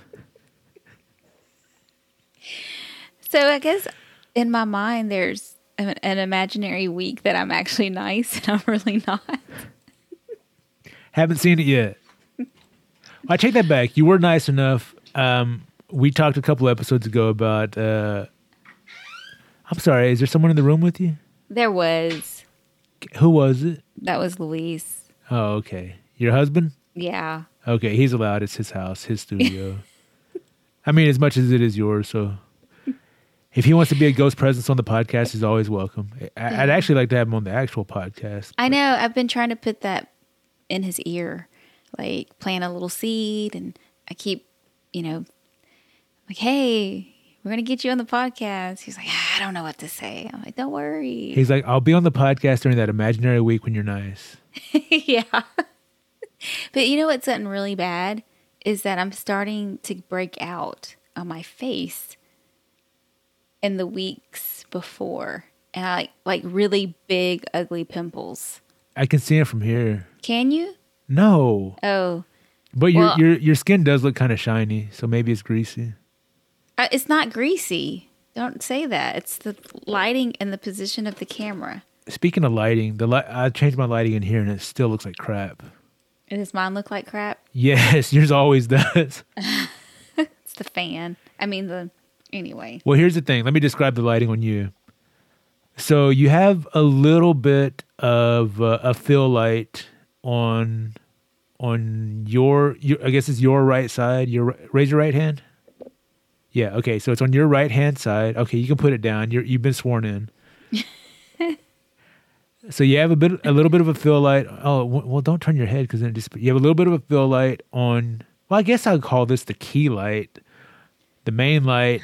Speaker 2: So I guess in my mind, there's an, an imaginary week that I'm actually nice and I'm really not.
Speaker 1: haven't seen it yet i take that back you were nice enough um, we talked a couple episodes ago about uh, i'm sorry is there someone in the room with you
Speaker 2: There was.
Speaker 1: Who was it
Speaker 2: That was Luis.
Speaker 1: oh okay your husband
Speaker 2: Yeah.
Speaker 1: Okay, he's allowed. It's his house, his studio. I mean, as much as it is yours. So, if he wants to be a ghost presence on the podcast, he's always welcome. I- I'd actually like to have him on the actual podcast.
Speaker 2: I know. I've been trying to put that in his ear, like plant a little seed. And I keep, you know, like, hey, we're going to get you on the podcast. He's like, "Ah, I don't know what to say. I'm like, don't worry.
Speaker 1: He's like, I'll be on the podcast during that imaginary week when you're nice.
Speaker 2: yeah. but you know what's something really bad is that I'm starting to break out on my face in the weeks before. And I like like really big ugly pimples.
Speaker 1: I can see it from here.
Speaker 2: Can you?
Speaker 1: No,
Speaker 2: Oh,
Speaker 1: but your
Speaker 2: Well-
Speaker 1: your your skin does look kind of shiny, so maybe it's greasy.
Speaker 2: Uh, it's not greasy. Don't say that. It's the lighting and the position of the camera.
Speaker 1: Speaking of lighting, the light I changed my lighting in here, and it still looks like crap.
Speaker 2: And does mine look like crap?
Speaker 1: Yes, yours always does.
Speaker 2: It's the fan. I mean the anyway.
Speaker 1: Well, here's the thing. Let me describe the lighting on you. So you have a little bit of uh, a fill light on on your, your I guess it's your right side. Your raise your right hand. Yeah. Okay. So it's on your right hand side. Okay, you can put it down. You're you've been sworn in. so you have a bit, a little bit of a fill light. Oh well, don't turn your head because then it just you have a little bit of a fill light on. Well, I guess I'll call this the key light, the main light,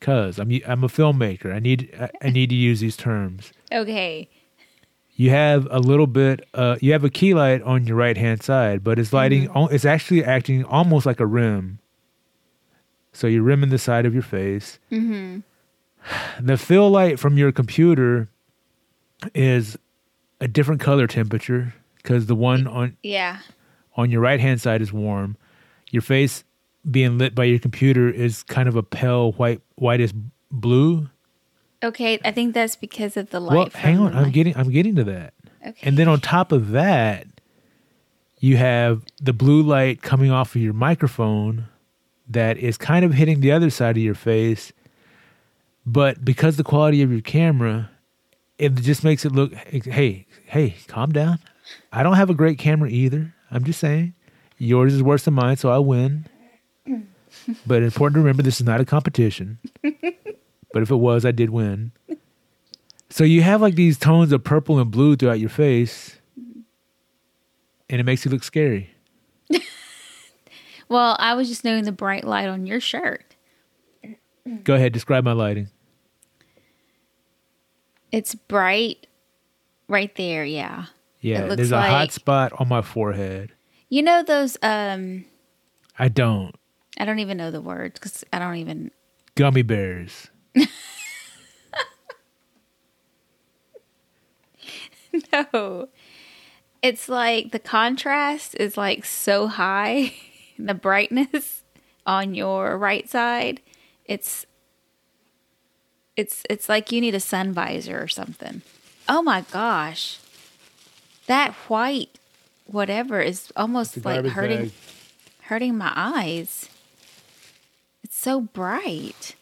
Speaker 1: because I'm I'm a filmmaker. I need I, I need to use these terms.
Speaker 2: Okay.
Speaker 1: You have a little bit. Uh, you have a key light on your right hand side, but it's lighting. al- It's actually acting almost like a rim. So you're rimming the side of your face.
Speaker 2: Mm-hmm.
Speaker 1: The fill light from your computer is a different color temperature because the one on
Speaker 2: Yeah.
Speaker 1: on your right hand side is warm. Your face being lit by your computer is kind of a pale white whitish blue.
Speaker 2: Okay. I think that's because of the light.
Speaker 1: well, hang on, I'm
Speaker 2: light.
Speaker 1: getting I'm getting to that.
Speaker 2: Okay.
Speaker 1: And then on top of that, you have the blue light coming off of your microphone that is kind of hitting the other side of your face. But because the quality of your camera, it just makes it look hey, hey, calm down. I don't have a great camera either. I'm just saying. Yours is worse than mine, so I win. but important to remember this is not a competition. but if it was, I did win. So you have like these tones of purple and blue throughout your face, and it makes you look scary.
Speaker 2: Well, I was just noting the bright light on your shirt.
Speaker 1: Go ahead, describe my lighting.
Speaker 2: It's bright right there, yeah.
Speaker 1: Yeah, there's a hot spot on my forehead.
Speaker 2: You know those um
Speaker 1: I don't.
Speaker 2: I don't even know the words cuz I don't even
Speaker 1: Gummy bears.
Speaker 2: no. It's like the contrast is like so high, the brightness on your right side. It's it's it's like you need a sun visor or something. Oh my gosh. That white whatever is almost like hurting hurting my eyes. It's so bright.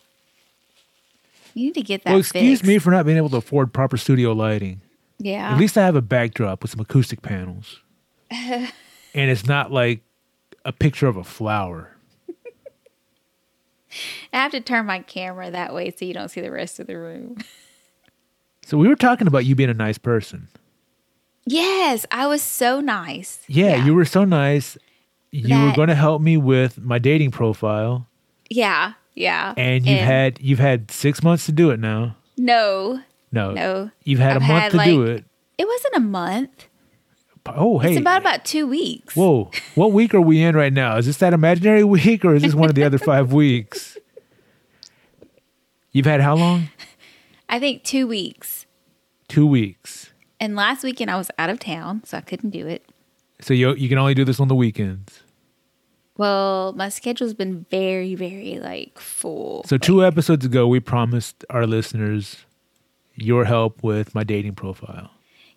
Speaker 2: You need to get that
Speaker 1: Well, excuse
Speaker 2: fixed.
Speaker 1: me for not being able to afford proper studio lighting.
Speaker 2: Yeah.
Speaker 1: At least I have a backdrop with some acoustic panels. and it's not like a picture of a flower.
Speaker 2: I have to turn my camera that way so you don't see the rest of the room.
Speaker 1: So we were talking about you being a nice person.
Speaker 2: Yes, I was so nice.
Speaker 1: Yeah, you were so nice. You were going to help me with my dating profile,
Speaker 2: Yeah, yeah.
Speaker 1: and you've had you've had six months to do it now.
Speaker 2: no,
Speaker 1: No,
Speaker 2: no.
Speaker 1: you've had
Speaker 2: I've
Speaker 1: a month
Speaker 2: had,
Speaker 1: to do
Speaker 2: like-
Speaker 1: it.
Speaker 2: It wasn't a month.
Speaker 1: Oh, hey,
Speaker 2: It's about about two weeks.
Speaker 1: whoa! What week are we in right now? Is this that imaginary week, or is this one of the other five weeks? You've had how long?
Speaker 2: I think two weeks.
Speaker 1: Two weeks.
Speaker 2: And last weekend I was out of town, so I couldn't do it.
Speaker 1: So you you can only do this on the weekends.
Speaker 2: Well, my schedule's been very, very like full.
Speaker 1: So two episodes ago, we promised our listeners your help with my dating profile.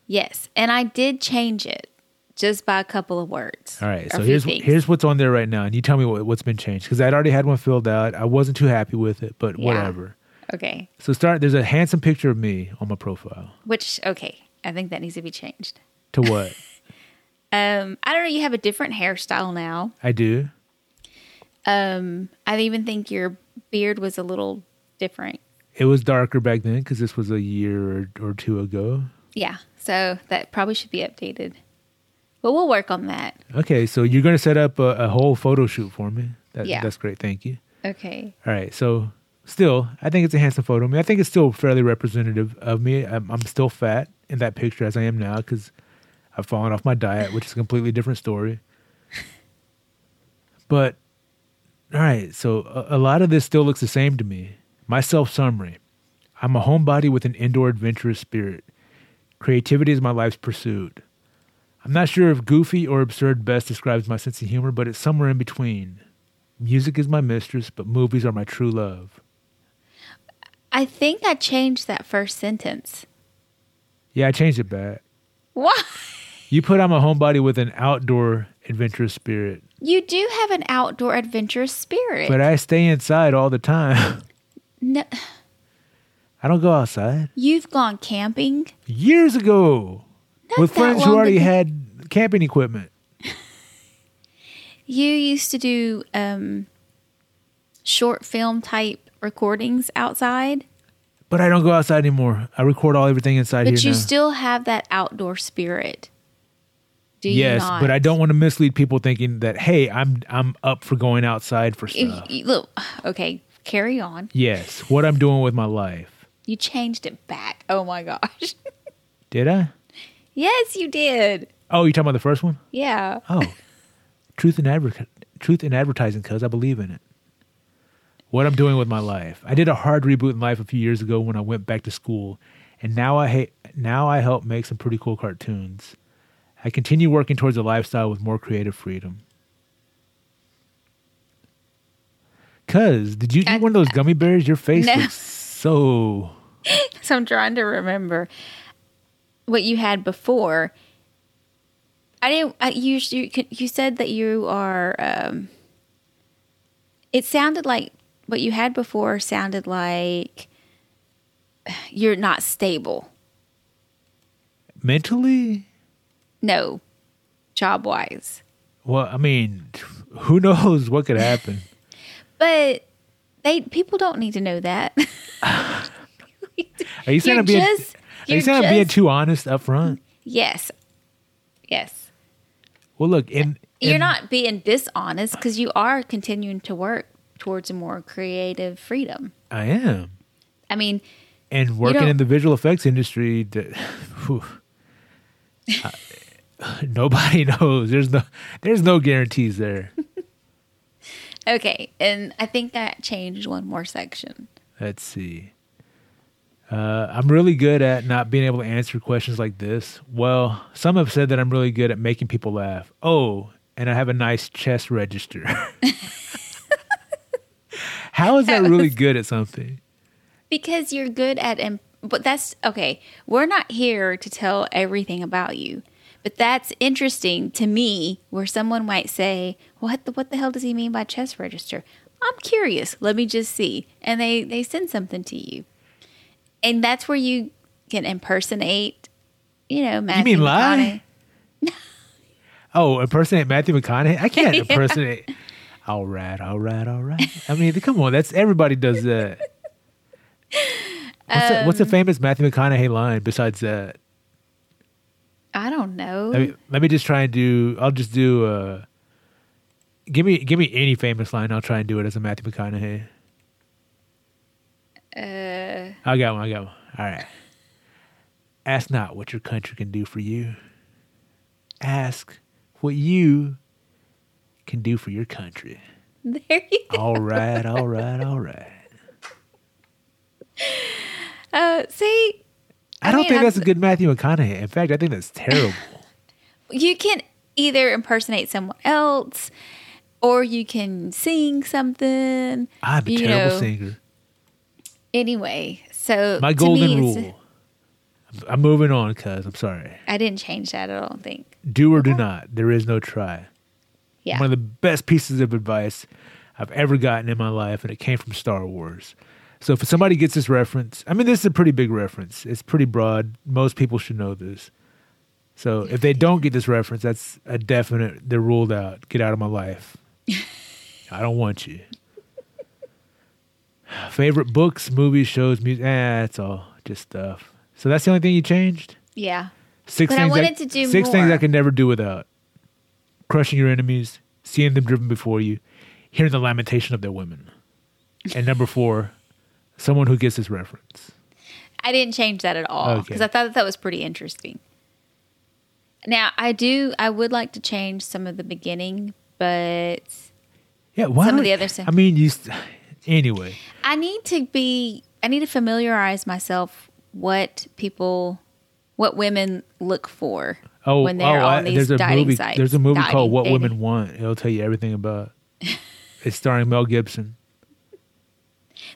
Speaker 2: Yes, and I did change it just by a couple of words.
Speaker 1: All right, so here's
Speaker 2: things.
Speaker 1: here's what's on there right now, and you tell me what, what's been changed because I'd already had one filled out. I wasn't too happy with it, but
Speaker 2: Yeah.
Speaker 1: whatever.
Speaker 2: okay.
Speaker 1: So start. There's a handsome picture of me on my profile.
Speaker 2: Which okay, I think that needs to be changed.
Speaker 1: To what
Speaker 2: Um, I don't know. You have a different hairstyle now.
Speaker 1: I do.
Speaker 2: Um, I even think your beard was a little different.
Speaker 1: It was darker back then because this was a year or, or two ago.
Speaker 2: Yeah, so that probably should be updated. But we'll work on that.
Speaker 1: Okay, so you're going to set up a, a whole photo shoot for me. That,
Speaker 2: Yeah.
Speaker 1: That's great. Thank you.
Speaker 2: Okay.
Speaker 1: All right. So still, I think it's a handsome photo of me. I think it's still fairly representative of me. I'm, I'm still fat in that picture as I am now because I've fallen off my diet, which is a completely different story. But all right, so a, a lot of this still looks the same to me. My self summary: I'm a homebody with an indoor adventurous spirit. Creativity is my life's pursuit. I'm not sure if goofy or absurd best describes my sense of humor, but it's somewhere in between. Music is my mistress, but movies are my true love.
Speaker 2: I think I changed that first sentence.
Speaker 1: Yeah, I changed it back.
Speaker 2: Why?
Speaker 1: You put I'm a homebody with an outdoor adventurous spirit.
Speaker 2: You do have an outdoor adventurous spirit.
Speaker 1: But I stay inside all the time.
Speaker 2: no,
Speaker 1: I don't go outside.
Speaker 2: you've gone camping.
Speaker 1: Years ago,
Speaker 2: Not
Speaker 1: with
Speaker 2: that
Speaker 1: friends who
Speaker 2: long
Speaker 1: already
Speaker 2: ago.
Speaker 1: had camping equipment.
Speaker 2: You used to do um, short film type recordings outside,
Speaker 1: But I don't go outside anymore. I record all everything inside
Speaker 2: but
Speaker 1: here
Speaker 2: you
Speaker 1: now.
Speaker 2: still have that outdoor spirit. Do you
Speaker 1: yes,
Speaker 2: not?
Speaker 1: but I don't want to mislead people thinking that hey, I'm I'm up for going outside for
Speaker 2: If-
Speaker 1: stuff.
Speaker 2: you- look, okay, carry on.
Speaker 1: yes, what I'm doing with my life.
Speaker 2: You changed it back. Oh my gosh.
Speaker 1: Did I?
Speaker 2: yes, you did.
Speaker 1: Oh, you talking about the first one?
Speaker 2: Yeah.
Speaker 1: Oh, truth in adver- truth in advertising, cuz I believe in it. What I'm doing with my life. I did a hard reboot in life a few years ago when I went back to school, and now I hate. Now I help make some pretty cool cartoons. I continue working towards a lifestyle with more creative freedom. Cuz, did you eat
Speaker 2: I-
Speaker 1: one of those gummy bears? Your face
Speaker 2: No.
Speaker 1: looks so.
Speaker 2: So I'm trying to remember what you had before. I didn't. I, you you you said that you are. Um, it sounded like what you had before sounded like you're not stable.
Speaker 1: Mentally?
Speaker 2: No, job wise.
Speaker 1: Well, I mean, who knows what could happen?
Speaker 2: But they people don't need to know that.
Speaker 1: Are you saying
Speaker 2: You're
Speaker 1: I'm being?
Speaker 2: just-
Speaker 1: are you saying I'm being too honest up front?
Speaker 2: yes, yes.
Speaker 1: Well, look, in,
Speaker 2: You're not being dishonest because you are continuing to work towards a more creative freedom.
Speaker 1: I am,
Speaker 2: I mean,
Speaker 1: and working in the visual effects industry, that whew, I- nobody knows. There's no, there's no guarantees there.
Speaker 2: okay, and I think I changed one more section.
Speaker 1: Let's see. Uh, I'm really good at not being able to answer questions like this. Well, some have said that I'm really good at making people laugh. Oh, and I have a nice chest register. How is that really good at something?
Speaker 2: Because you're good at, em- but that's okay. We're not here to tell everything about you, but that's interesting to me. Where someone might say, "What the what the hell does he mean by chest register?" I'm curious. Let me just see, and they they send something to you, and that's where you can impersonate. You know, Matthew you
Speaker 1: mean lie? Oh, impersonate Matthew McConaughey? I can't
Speaker 2: Yeah.
Speaker 1: impersonate. All right, all right, all right. I mean, come on, that's everybody does that. What's, a, what's
Speaker 2: Um,
Speaker 1: a famous Matthew McConaughey line besides that?
Speaker 2: I don't know.
Speaker 1: Let me, let me just try and do. I'll just do. Uh, give me give me any famous line. I'll try and do it as a Matthew McConaughey.
Speaker 2: uh,
Speaker 1: I got one. I got one. All right. Ask not what your country can do for you. Ask what you can do for your country.
Speaker 2: there you go.
Speaker 1: All right, all right, all right.
Speaker 2: Uh, see,
Speaker 1: I, don't
Speaker 2: mean,
Speaker 1: think that's a
Speaker 2: I'm-
Speaker 1: good Matthew McConaughey. In fact, I think that's terrible.
Speaker 2: you can either impersonate someone else or you can sing something.
Speaker 1: I'm a terrible
Speaker 2: know.
Speaker 1: singer.
Speaker 2: Anyway, so
Speaker 1: My golden
Speaker 2: me,
Speaker 1: rule. I'm- moving on, cuz I'm sorry.
Speaker 2: I didn't change that. At all, I don't think.
Speaker 1: Do or do not. There is no try.
Speaker 2: Yeah.
Speaker 1: One of the best pieces of advice I've ever gotten in my life, and it came from Star Wars. So if somebody gets this reference, I mean, this is a pretty big reference. It's pretty broad. Most people should know this. So if they don't get this reference, that's a definite. They're ruled out. Get out of my life. I don't want you. Favorite books, movies, shows, music. Eh, that's all. Just stuff. So that's the only thing you changed.
Speaker 2: yeah.
Speaker 1: Six
Speaker 2: But I
Speaker 1: things
Speaker 2: wanted
Speaker 1: I,
Speaker 2: to do
Speaker 1: six things I
Speaker 2: more.
Speaker 1: can never do without: crushing your enemies, seeing them driven before you, hearing the lamentation of their women, and number four, someone who gets this reference.
Speaker 2: I didn't change that at all
Speaker 1: Okay.
Speaker 2: because I thought that, that was pretty interesting. Now I do. I would like to change some of the beginning, but
Speaker 1: Yeah, why
Speaker 2: Some of the other.
Speaker 1: I mean, you. s- Anyway,
Speaker 2: I need to be. I need to familiarize myself what people, what women look for
Speaker 1: oh,
Speaker 2: when they're
Speaker 1: oh,
Speaker 2: on
Speaker 1: I-
Speaker 2: these
Speaker 1: there's a movie.
Speaker 2: sites.
Speaker 1: There's a movie called What
Speaker 2: dating.
Speaker 1: Women Want. It'll tell you everything about. it's starring Mel Gibson.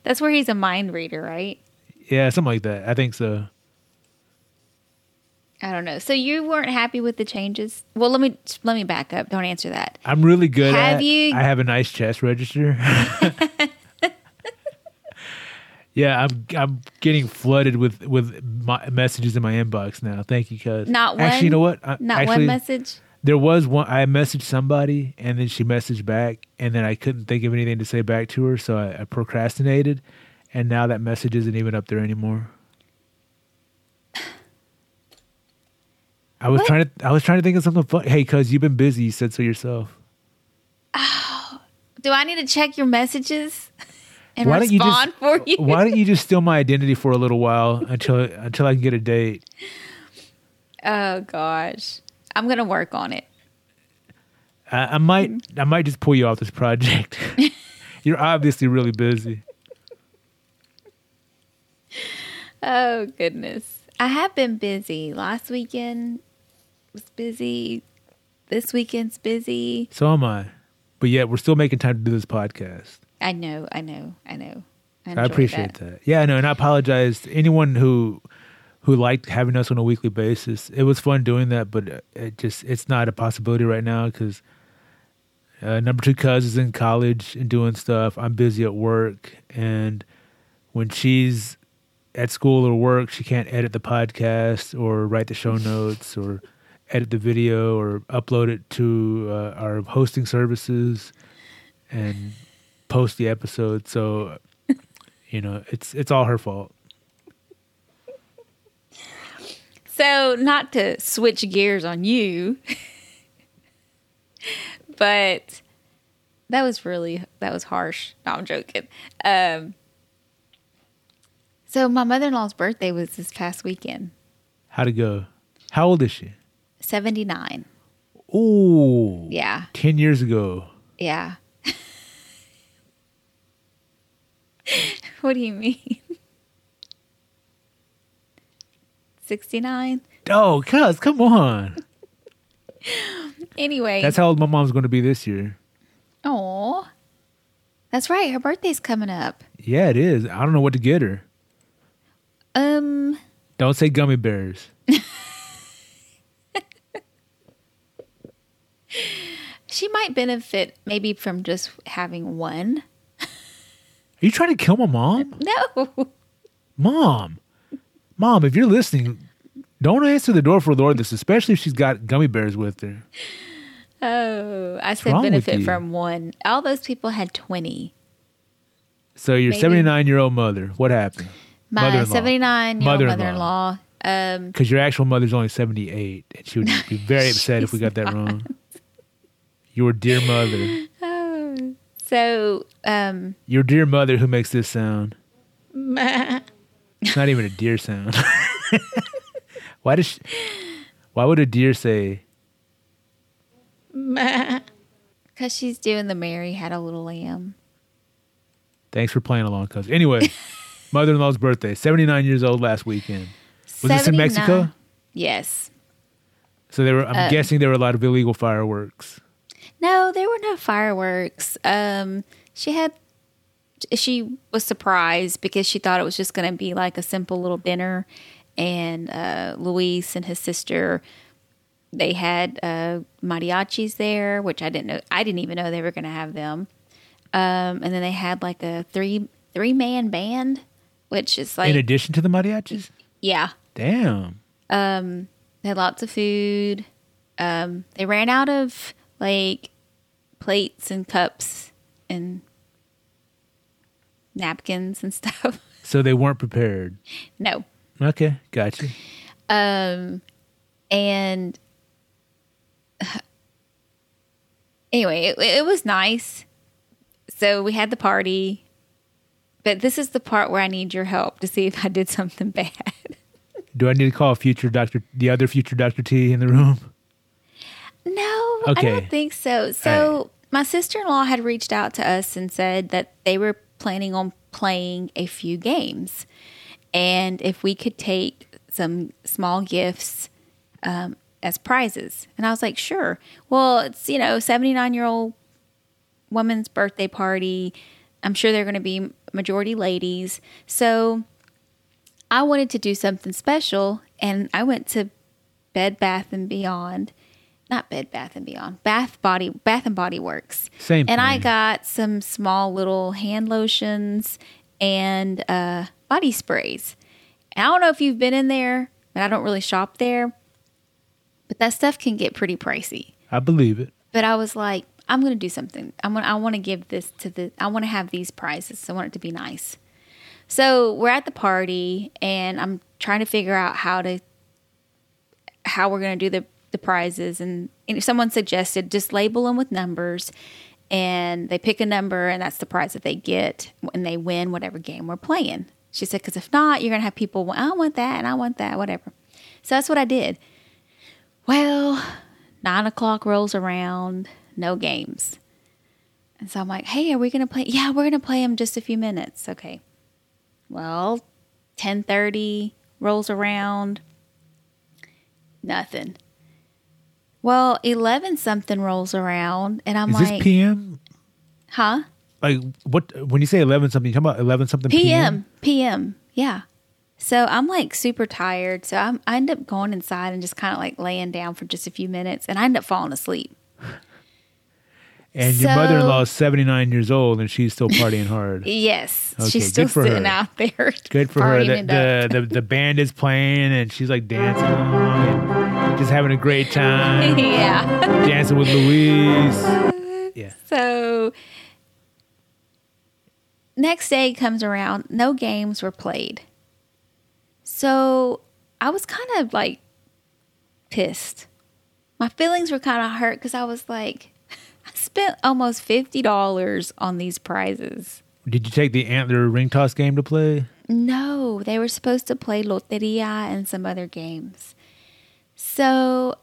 Speaker 2: That's where he's a mind reader, right?
Speaker 1: Yeah, something like that. I think so.
Speaker 2: I don't know. So you weren't happy with the changes? Well, let me let me back up. Don't answer that.
Speaker 1: I'm really good
Speaker 2: Have
Speaker 1: at.
Speaker 2: you-
Speaker 1: I have a nice chest register. yeah, I'm I'm getting flooded with with my messages in my inbox now. Thank you, cuz.
Speaker 2: Not one.
Speaker 1: Actually, you know what? I-
Speaker 2: Not
Speaker 1: actually,
Speaker 2: one message.
Speaker 1: There was one. I messaged somebody, and then she messaged back, and then I couldn't think of anything to say back to her, so I, I procrastinated, and now that message isn't even up there anymore. I was
Speaker 2: What?
Speaker 1: trying to. I was trying to think of something fun. Hey, cuz you've been busy. You said so yourself.
Speaker 2: Oh, Do I need to check your messages and
Speaker 1: Why don't you just?
Speaker 2: for you?
Speaker 1: Why don't you just steal my identity for a little while until until I can get a date?
Speaker 2: Oh gosh, I'm gonna work on it.
Speaker 1: I, I might. I might just pull you off this project. You're obviously really busy.
Speaker 2: Oh goodness, I have been busy. Last weekend was busy. This weekend's busy.
Speaker 1: So am I. But yet we're still making time to do this podcast.
Speaker 2: I know, I know, I know.
Speaker 1: I
Speaker 2: enjoy
Speaker 1: appreciate that. Yeah, I know, and I apologize to anyone who who liked having us on a weekly basis. It was fun doing that, but it just it's not a possibility right now because uh, number two cuz is in college and doing stuff. I'm busy at work, and when she's at school or work, she can't edit the podcast or write the show notes or edit the video or upload it to uh, our hosting services and post the episode. So you know, it's it's all her fault.
Speaker 2: So, not to switch gears on you, but that was really that was harsh. No, I'm joking. Um, so my mother-in-law's birthday was this past weekend.
Speaker 1: How'd it go? How old is she?
Speaker 2: 79.
Speaker 1: Ooh,
Speaker 2: Yeah.
Speaker 1: 10 years ago.
Speaker 2: Yeah. what do you mean? 69?
Speaker 1: Oh, cuz, come on.
Speaker 2: Anyway.
Speaker 1: That's how old my mom's going to be this year.
Speaker 2: Oh. That's right. Her birthday's coming up.
Speaker 1: Yeah, it is. I don't know what to get her.
Speaker 2: Um
Speaker 1: Don't say gummy bears.
Speaker 2: she might benefit maybe from just having one.
Speaker 1: Are you trying to kill my mom?
Speaker 2: No.
Speaker 1: Mom. Mom, if you're listening, don't answer the door for Lourdes, especially if she's got gummy bears with her.
Speaker 2: Oh, I said benefit from one. All those people had 20.
Speaker 1: So your
Speaker 2: Maybe.
Speaker 1: 79 year old mother, what happened?
Speaker 2: My 79 year old
Speaker 1: Mother-in-law.
Speaker 2: mother in law. Um,
Speaker 1: Because your actual mother's only 78, and she would be very upset if we got that wrong. Your dear mother.
Speaker 2: So, um,
Speaker 1: Your dear mother who makes this sound. It's not even a deer sound. why does she, why would a deer say
Speaker 2: because she's doing the Mary had a little lamb.
Speaker 1: thanks for playing along cuz anyway mother-in-law's birthday 79 years old last weekend was this in mexico
Speaker 2: Yes.
Speaker 1: so there were i'm
Speaker 2: Uh,
Speaker 1: guessing there were a lot of illegal fireworks
Speaker 2: No, there were no fireworks. Um, she had, she was surprised because she thought it was just going to be like a simple little dinner. And uh, Luis and his sister, they had uh, mariachis there, which I didn't know. I didn't even know they were going to have them. Um, and then they had like a three three man band, which is like
Speaker 1: in addition to the mariachis
Speaker 2: yeah.
Speaker 1: damn
Speaker 2: They had lots of food. Um, they ran out of like plates and cups and napkins and stuff.
Speaker 1: so they weren't prepared
Speaker 2: no.
Speaker 1: okay gotcha
Speaker 2: Um, and anyway, it, it was nice. So we had the party, but this is the part where I need your help to see if I did something bad.
Speaker 1: do i need to call future dr the other future dr t in the room
Speaker 2: No, I don't think so. So
Speaker 1: right.
Speaker 2: my sister in law had reached out to us and said that they were planning on playing a few games, and if we could take some small gifts um, as prizes. And I was like, sure. Well, it's you know seventy nine year old woman's birthday party. I'm sure they're going to be majority ladies. So I wanted to do something special, and I went to Bed Bath and Beyond, not Bed Bath and Beyond, Bath Body Bath and Body Works.
Speaker 1: Same
Speaker 2: And I got some small little hand lotions and uh, body sprays. And I don't know if you've been in there, but I don't really shop there. But that stuff can get pretty pricey.
Speaker 1: I believe it.
Speaker 2: But I was like, I'm going to do something. I'm gonna, I want to give this to the. I want to have these prizes. I want it to be nice. So we're at the party, and I'm trying to figure out how to how we're going to do the the prizes. And, and someone suggested just label them with numbers, and they pick a number, and that's the prize that they get when they win whatever game we're playing. She said, because if not, you're going to have people. I want that, and I want that, whatever. So that's what I did. Well, nine o'clock rolls around, no games. And so I'm like, hey, are we gonna play? Yeah, we're gonna play them just a few minutes. Okay. Well, ten thirty rolls around, nothing. Well, eleven something rolls around, and I'm
Speaker 1: Is
Speaker 2: like,
Speaker 1: this PM?
Speaker 2: huh?
Speaker 1: Like what? When you say eleven something, you talking about eleven something
Speaker 2: PM, PM, yeah. So I'm like super tired. So I'm, I end up going inside and just kind of like laying down for just a few minutes, and I end up falling asleep.
Speaker 1: And your
Speaker 2: So-
Speaker 1: mother-in-law is seventy nine years old, and she's still partying hard.
Speaker 2: Yes,
Speaker 1: Okay,
Speaker 2: she's still sitting
Speaker 1: her.
Speaker 2: out there.
Speaker 1: Good for her. The, the, the the band is playing, and she's like dancing just having a great time,
Speaker 2: yeah.
Speaker 1: dancing with Luis. Yeah.
Speaker 2: So next day comes around, no games were played. So I was kind of like pissed. My feelings were kind of hurt because I was like, I spent almost fifty dollars on these prizes.
Speaker 1: Did you take the antler ring toss game to play?
Speaker 2: No, they were supposed to play Loteria and some other games. So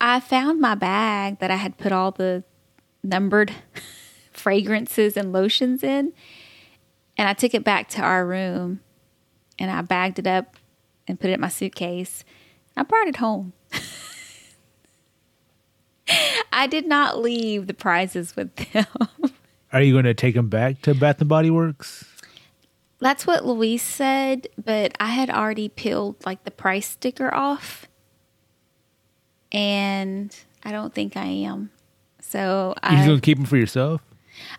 Speaker 2: I found my bag that I had put all the numbered fragrances and lotions in, and I took it back to our room and I bagged it up and put it in my suitcase. I brought it home. I did not leave the prizes with them.
Speaker 1: Are you going to take them back to Bath and Body Works?
Speaker 2: That's what Luis said, but I had already peeled like the price sticker off. And I don't think I am. So
Speaker 1: You just
Speaker 2: I,
Speaker 1: to keep them for yourself?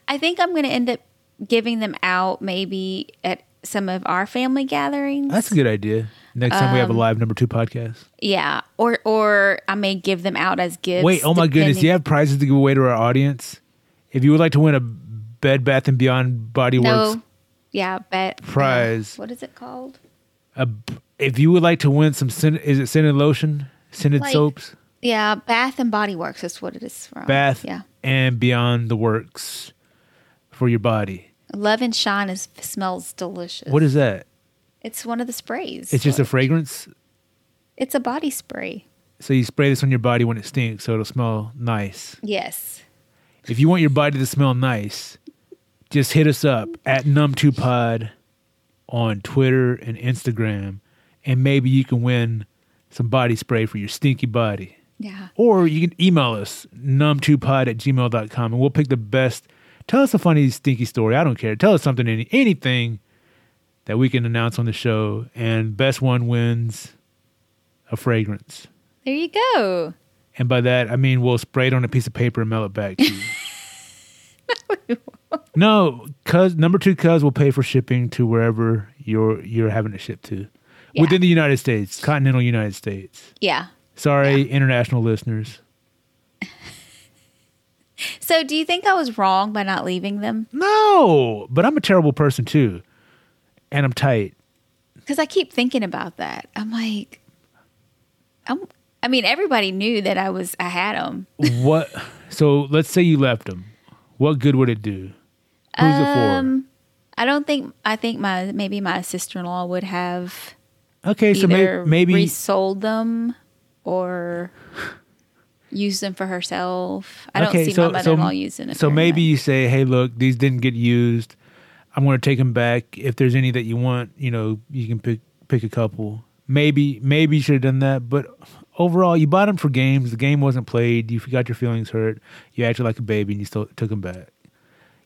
Speaker 2: I think I'm going to end up giving them out maybe at some of our family gatherings.
Speaker 1: That's a good idea. Next time we have
Speaker 2: Um,
Speaker 1: a live number two podcast.
Speaker 2: yeah, or or I may give them out as gifts.
Speaker 1: Wait, oh my goodness! Do you have prizes to give away to our audience? If you would like to win a Bed Bath and Beyond Body Works
Speaker 2: yeah, but
Speaker 1: prize.
Speaker 2: what is it called?
Speaker 1: a, if you would like to win some is it scented lotion, scented
Speaker 2: Like-
Speaker 1: soaps,
Speaker 2: Yeah, Bath and Body Works is what it is from.
Speaker 1: Bath
Speaker 2: Yeah,
Speaker 1: and Beyond the Works for your body.
Speaker 2: Love and Shine is smells delicious.
Speaker 1: What is that?
Speaker 2: It's one of the sprays.
Speaker 1: It's just a fragrance.
Speaker 2: It's a body spray.
Speaker 1: So you spray this on your body when it stinks, so it'll smell nice.
Speaker 2: Yes.
Speaker 1: If you want your body to smell nice, just hit us up at Num2Pod on Twitter and Instagram, and maybe you can win some body spray for your stinky body.
Speaker 2: Yeah.
Speaker 1: Or you can email us, num2pod at gmail.com, and we'll pick the best. Tell us a funny, stinky story. I don't care. Tell us something, any, anything that we can announce on the show, and best one wins a fragrance.
Speaker 2: There you go.
Speaker 1: And by that, I mean we'll spray it on a piece of paper and mail it back to you. no, cuz number two, cuz will pay for shipping to wherever you're you're having it shipped to
Speaker 2: Yeah.
Speaker 1: within the United States, continental United States.
Speaker 2: Yeah.
Speaker 1: Sorry, international listeners.
Speaker 2: So, do you think I was wrong by not leaving them?
Speaker 1: No, but I'm a terrible person too, and I'm tight.
Speaker 2: Because I keep thinking about that. I'm like, I'm, I mean, everybody knew that I was. I had them.
Speaker 1: What? So let's say you left them. What good would it do? Who's it for?
Speaker 2: Um, I don't think. I think my maybe my sister in law would have
Speaker 1: Okay, so may, maybe
Speaker 2: resold them or use them for herself. I don't see
Speaker 1: so-
Speaker 2: my mother-in-law
Speaker 1: so-
Speaker 2: using it.
Speaker 1: So maybe you say, "Hey, look, these didn't get used. I'm going to take them back. If there's any that you want, you know, you can pick pick a couple. Maybe maybe you should have done that, but overall, you bought them for games. The game wasn't played. You got your feelings hurt. You acted like a baby, and you still took them back.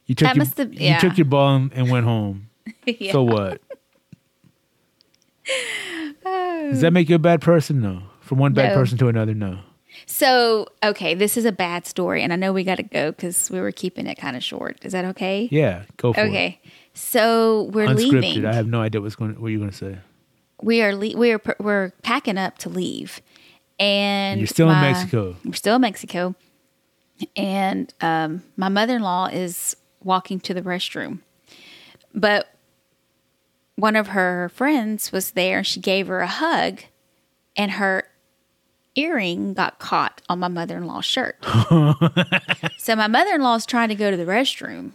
Speaker 1: You took your,
Speaker 2: have-
Speaker 1: you took your ball and, and went home.
Speaker 2: Yeah.
Speaker 1: So what? Oh. Does that make you a bad person? No. From one bad
Speaker 2: No.
Speaker 1: person to another, no.
Speaker 2: So, okay, this is a bad story, and I know we got to go because we were keeping it kind of short. Is that okay?
Speaker 1: Yeah, go for it.
Speaker 2: Okay. So we're
Speaker 1: Unscripted.
Speaker 2: leaving.
Speaker 1: I have no idea what's going. What you're going to say?
Speaker 2: we are le- we are pr- we're packing up to leave, and
Speaker 1: You're still in
Speaker 2: my-
Speaker 1: Mexico.
Speaker 2: We're still in Mexico, and um, my mother in law is walking to the restroom, but one of her friends was there. and She gave her a hug, and her earring got caught on my mother in law's shirt. so my mother in law's trying to go to the restroom.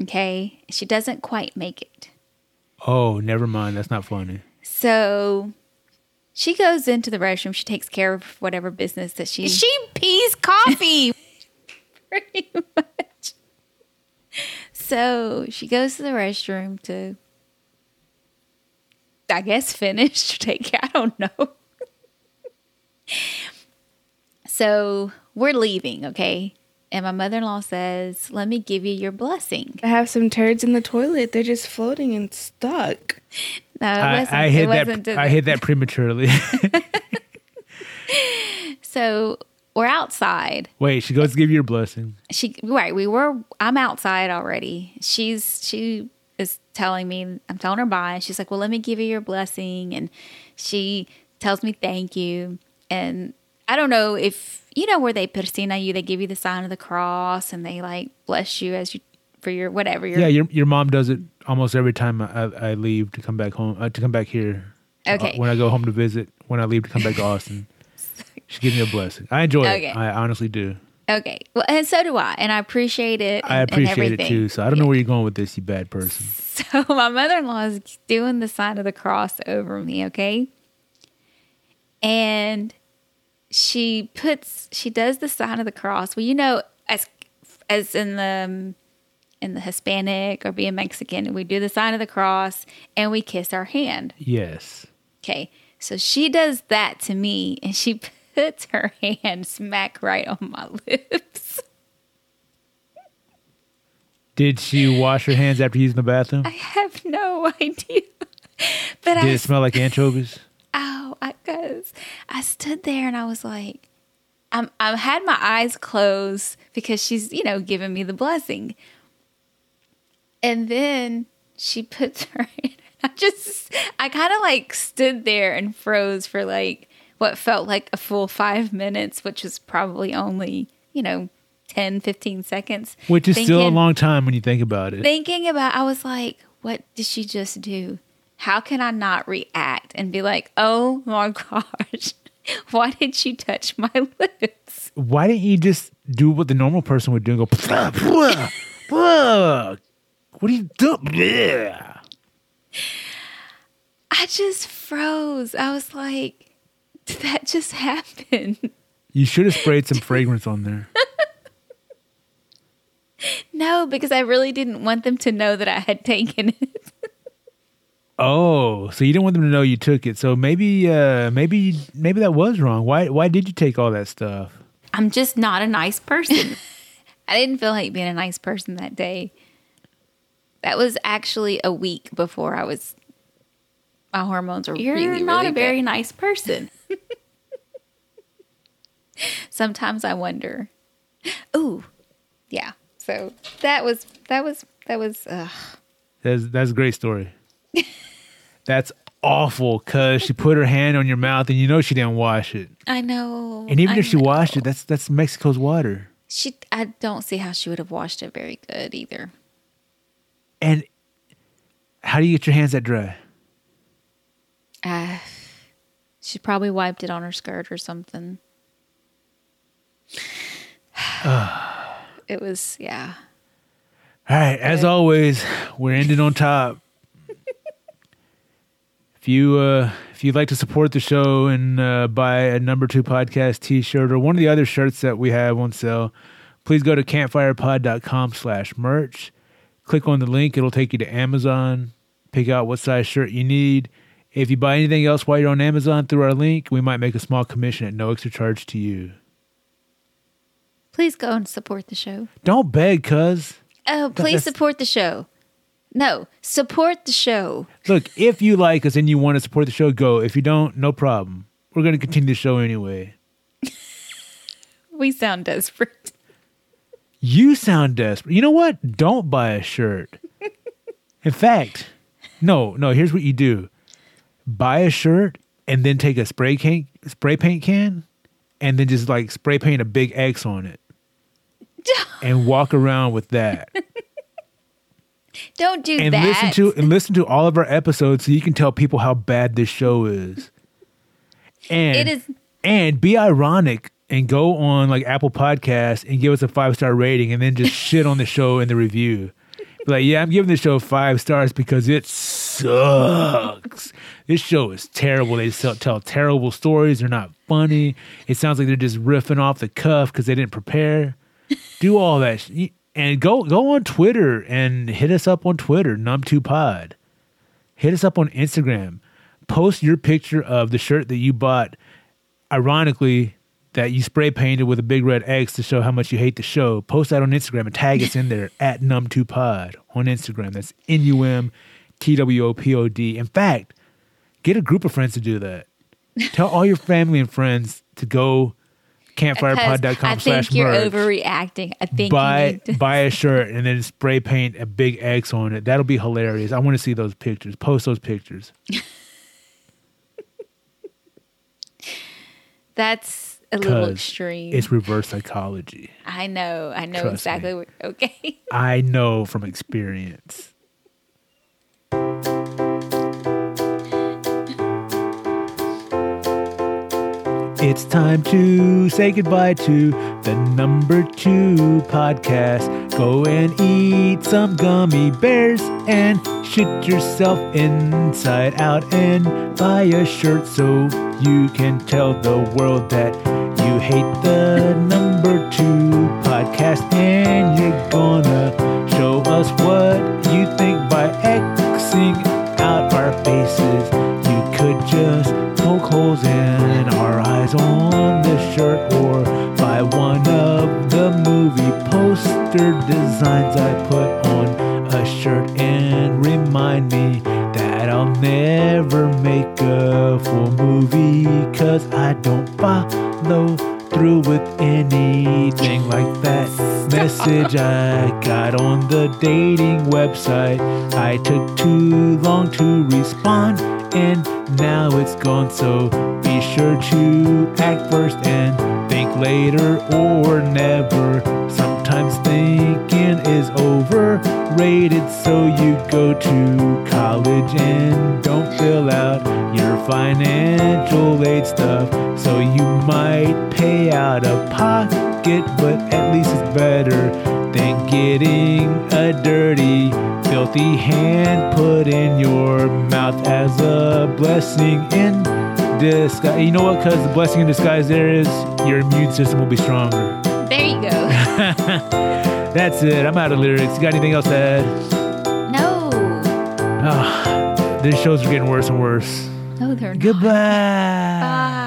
Speaker 2: Okay, she doesn't quite make it.
Speaker 1: Oh, never mind. That's not funny.
Speaker 2: So she goes into the restroom. She takes care of whatever business that she she pees coffee. Pretty much. So she goes to the restroom to, I guess, finish or take care. I don't know. So we're leaving, okay? And my mother in law says, Let me give you your blessing.
Speaker 5: I have some turds in the toilet. They're just floating and stuck.
Speaker 2: No, it
Speaker 1: I,
Speaker 2: wasn't,
Speaker 1: I
Speaker 2: it
Speaker 1: hit
Speaker 2: wasn't
Speaker 1: that. I hit that prematurely.
Speaker 2: So we're outside.
Speaker 1: Wait, she goes to give you your blessing.
Speaker 2: she right we were i'm outside already she's she is telling me i'm telling her bye and she's like well let me give you your blessing and she tells me thank you and i don't know if you know where they persina you they give you the sign of the cross and they like bless you as you for your whatever your
Speaker 1: Yeah, your your mom does it almost every time I, I leave to come back home uh, to come back here.
Speaker 2: Okay.
Speaker 1: Uh, when I go home to visit, when I leave to come back to Austin, she gives me a blessing. I enjoy
Speaker 2: Okay.
Speaker 1: it. I honestly do.
Speaker 2: okay well and so do i and i appreciate it
Speaker 1: I
Speaker 2: and- and
Speaker 1: appreciate it too. So I don't know where you're going with this, you bad person.
Speaker 2: So my mother in law is doing the sign of the cross over me, okay? And she puts she does the sign of the cross. Well, you know, as as in the um, in the Hispanic or being Mexican, we do the sign of the cross and we kiss our hand.
Speaker 1: Yes.
Speaker 2: Okay. So she does that to me and she puts her hand smack right on my lips.
Speaker 1: Did she wash her hands after using the bathroom?
Speaker 2: I have no idea. But
Speaker 1: Did
Speaker 2: I
Speaker 1: it smell like anchovies?
Speaker 2: Ow, I cause I stood there and I was like, I'm I had my eyes closed because she's, you know, giving me the blessing. And then she puts her in. I just I kind of like stood there and froze for like what felt like a full five minutes, which was probably only, you know, 10, 15 seconds.
Speaker 1: Which is still a long time when you think about it.
Speaker 2: thinking about I was like, what did she just do? How can I not react and be like, oh my gosh, why did you touch my lips?
Speaker 1: Why didn't you just do what the normal person would do and go, "Blah, blah, blah." what are you doing? Yeah.
Speaker 2: I just froze. I was like, did that just happen?
Speaker 1: You should have sprayed some fragrance on there.
Speaker 2: No, because I really didn't want them to know that I had taken it.
Speaker 1: Oh, so you didn't want them to know you took it. So maybe, uh, maybe, maybe that was wrong. Why, why did you take all that stuff?
Speaker 2: I'm just not a nice person. I didn't feel like being a nice person that day. That was actually a week before I was. My hormones are
Speaker 3: You're
Speaker 2: really,
Speaker 3: not
Speaker 2: really
Speaker 3: a very
Speaker 2: bad.
Speaker 3: nice person.
Speaker 2: Sometimes I wonder. Ooh, yeah. So that was that was that was. Uh,
Speaker 1: That's that's a great story. that's awful because she put her hand on your mouth and you know she didn't wash it.
Speaker 2: I know.
Speaker 1: And even
Speaker 2: I
Speaker 1: if she
Speaker 2: know.
Speaker 1: washed it, that's that's Mexico's water.
Speaker 2: she, I don't see how she would have washed it very good either.
Speaker 1: And how do you get your hands that dry?
Speaker 2: Uh, she probably wiped it on her skirt or something. it was yeah.
Speaker 1: All right, as always, we're ending on top. If you uh, if you'd like to support the show and uh, buy a number two podcast T-shirt or one of the other shirts that we have on sale, please go to campfyrepod.com slash merch. Click on the link; it'll take you to Amazon. Pick out what size shirt you need. If you buy anything else while you're on Amazon through our link, we might make a small commission at no extra charge to you.
Speaker 2: Please go and support the show.
Speaker 1: Don't beg, cuz.
Speaker 2: Oh, please
Speaker 1: that's-
Speaker 2: support the show. No, support the show.
Speaker 1: Look, if you like us and you want to support the show, go. If you don't, no problem. we're going to continue the show anyway.
Speaker 2: We sound desperate.
Speaker 1: You sound desperate. You know what? Don't buy a shirt. In fact, no, no, here's what you do. Buy a shirt and then take a spray can spray paint can and then just like spray paint a big X on it. and walk around with that.
Speaker 2: Don't do
Speaker 1: and
Speaker 2: that.
Speaker 1: listen to and listen to all of our episodes so you can tell people how bad this show is. And
Speaker 2: It is-
Speaker 1: and be ironic and go on like Apple Podcasts and give us a five star rating and then just shit on the show in the review. Be like, yeah, I'm giving the show five stars because it sucks. This show is terrible. They tell, tell terrible stories. They're not funny. It sounds like they're just riffing off the cuff because they didn't prepare. Do all that. sh- And go go on Twitter and hit us up on Twitter, Num2Pod. Hit us up on Instagram. Post your picture of the shirt that you bought, ironically, that you spray painted with a big red X to show how much you hate the show. Post that on Instagram and tag us in there at Num2Pod on Instagram. That's N U M T W O P O D. In fact, get a group of friends to do that. Tell all your family and friends to go Campfyrepod.com slash I
Speaker 2: think you're
Speaker 1: merch
Speaker 2: overreacting. I think you
Speaker 1: buy buy a shirt and then spray paint a big X on it. That'll be hilarious. I want to see those pictures. Post those pictures.
Speaker 2: That's a little extreme.
Speaker 1: It's reverse psychology.
Speaker 2: I know. I know
Speaker 1: Trust
Speaker 2: exactly. Okay.
Speaker 1: I know from experience. It's time to say goodbye to the number two podcast. Go and eat some gummy bears and shit yourself inside out and buy a shirt so you can tell the world that you hate the number two podcast and you're gonna show us what you think by Xing out our faces. You could just poke holes in shirt or buy one of the movie poster designs I put on a shirt and remind me that I'll never make a full movie cause I don't follow through with anything like that message I got on the dating website. I took too long to respond and now it's gone. So be sure to act first and think later or never. Is overrated, so you go to college and don't fill out your financial aid stuff. So you might pay out of pocket, but at least it's better than getting a dirty, filthy hand put in your mouth as a blessing in disguise. You know what? Because the blessing in disguise there is your immune system will be stronger.
Speaker 2: There you go.
Speaker 1: That's it. I'm out of lyrics. You got anything else to add?
Speaker 2: no.
Speaker 1: Ah, these shows are getting worse and worse.
Speaker 2: No, they're not.
Speaker 1: Goodbye.
Speaker 2: Bye.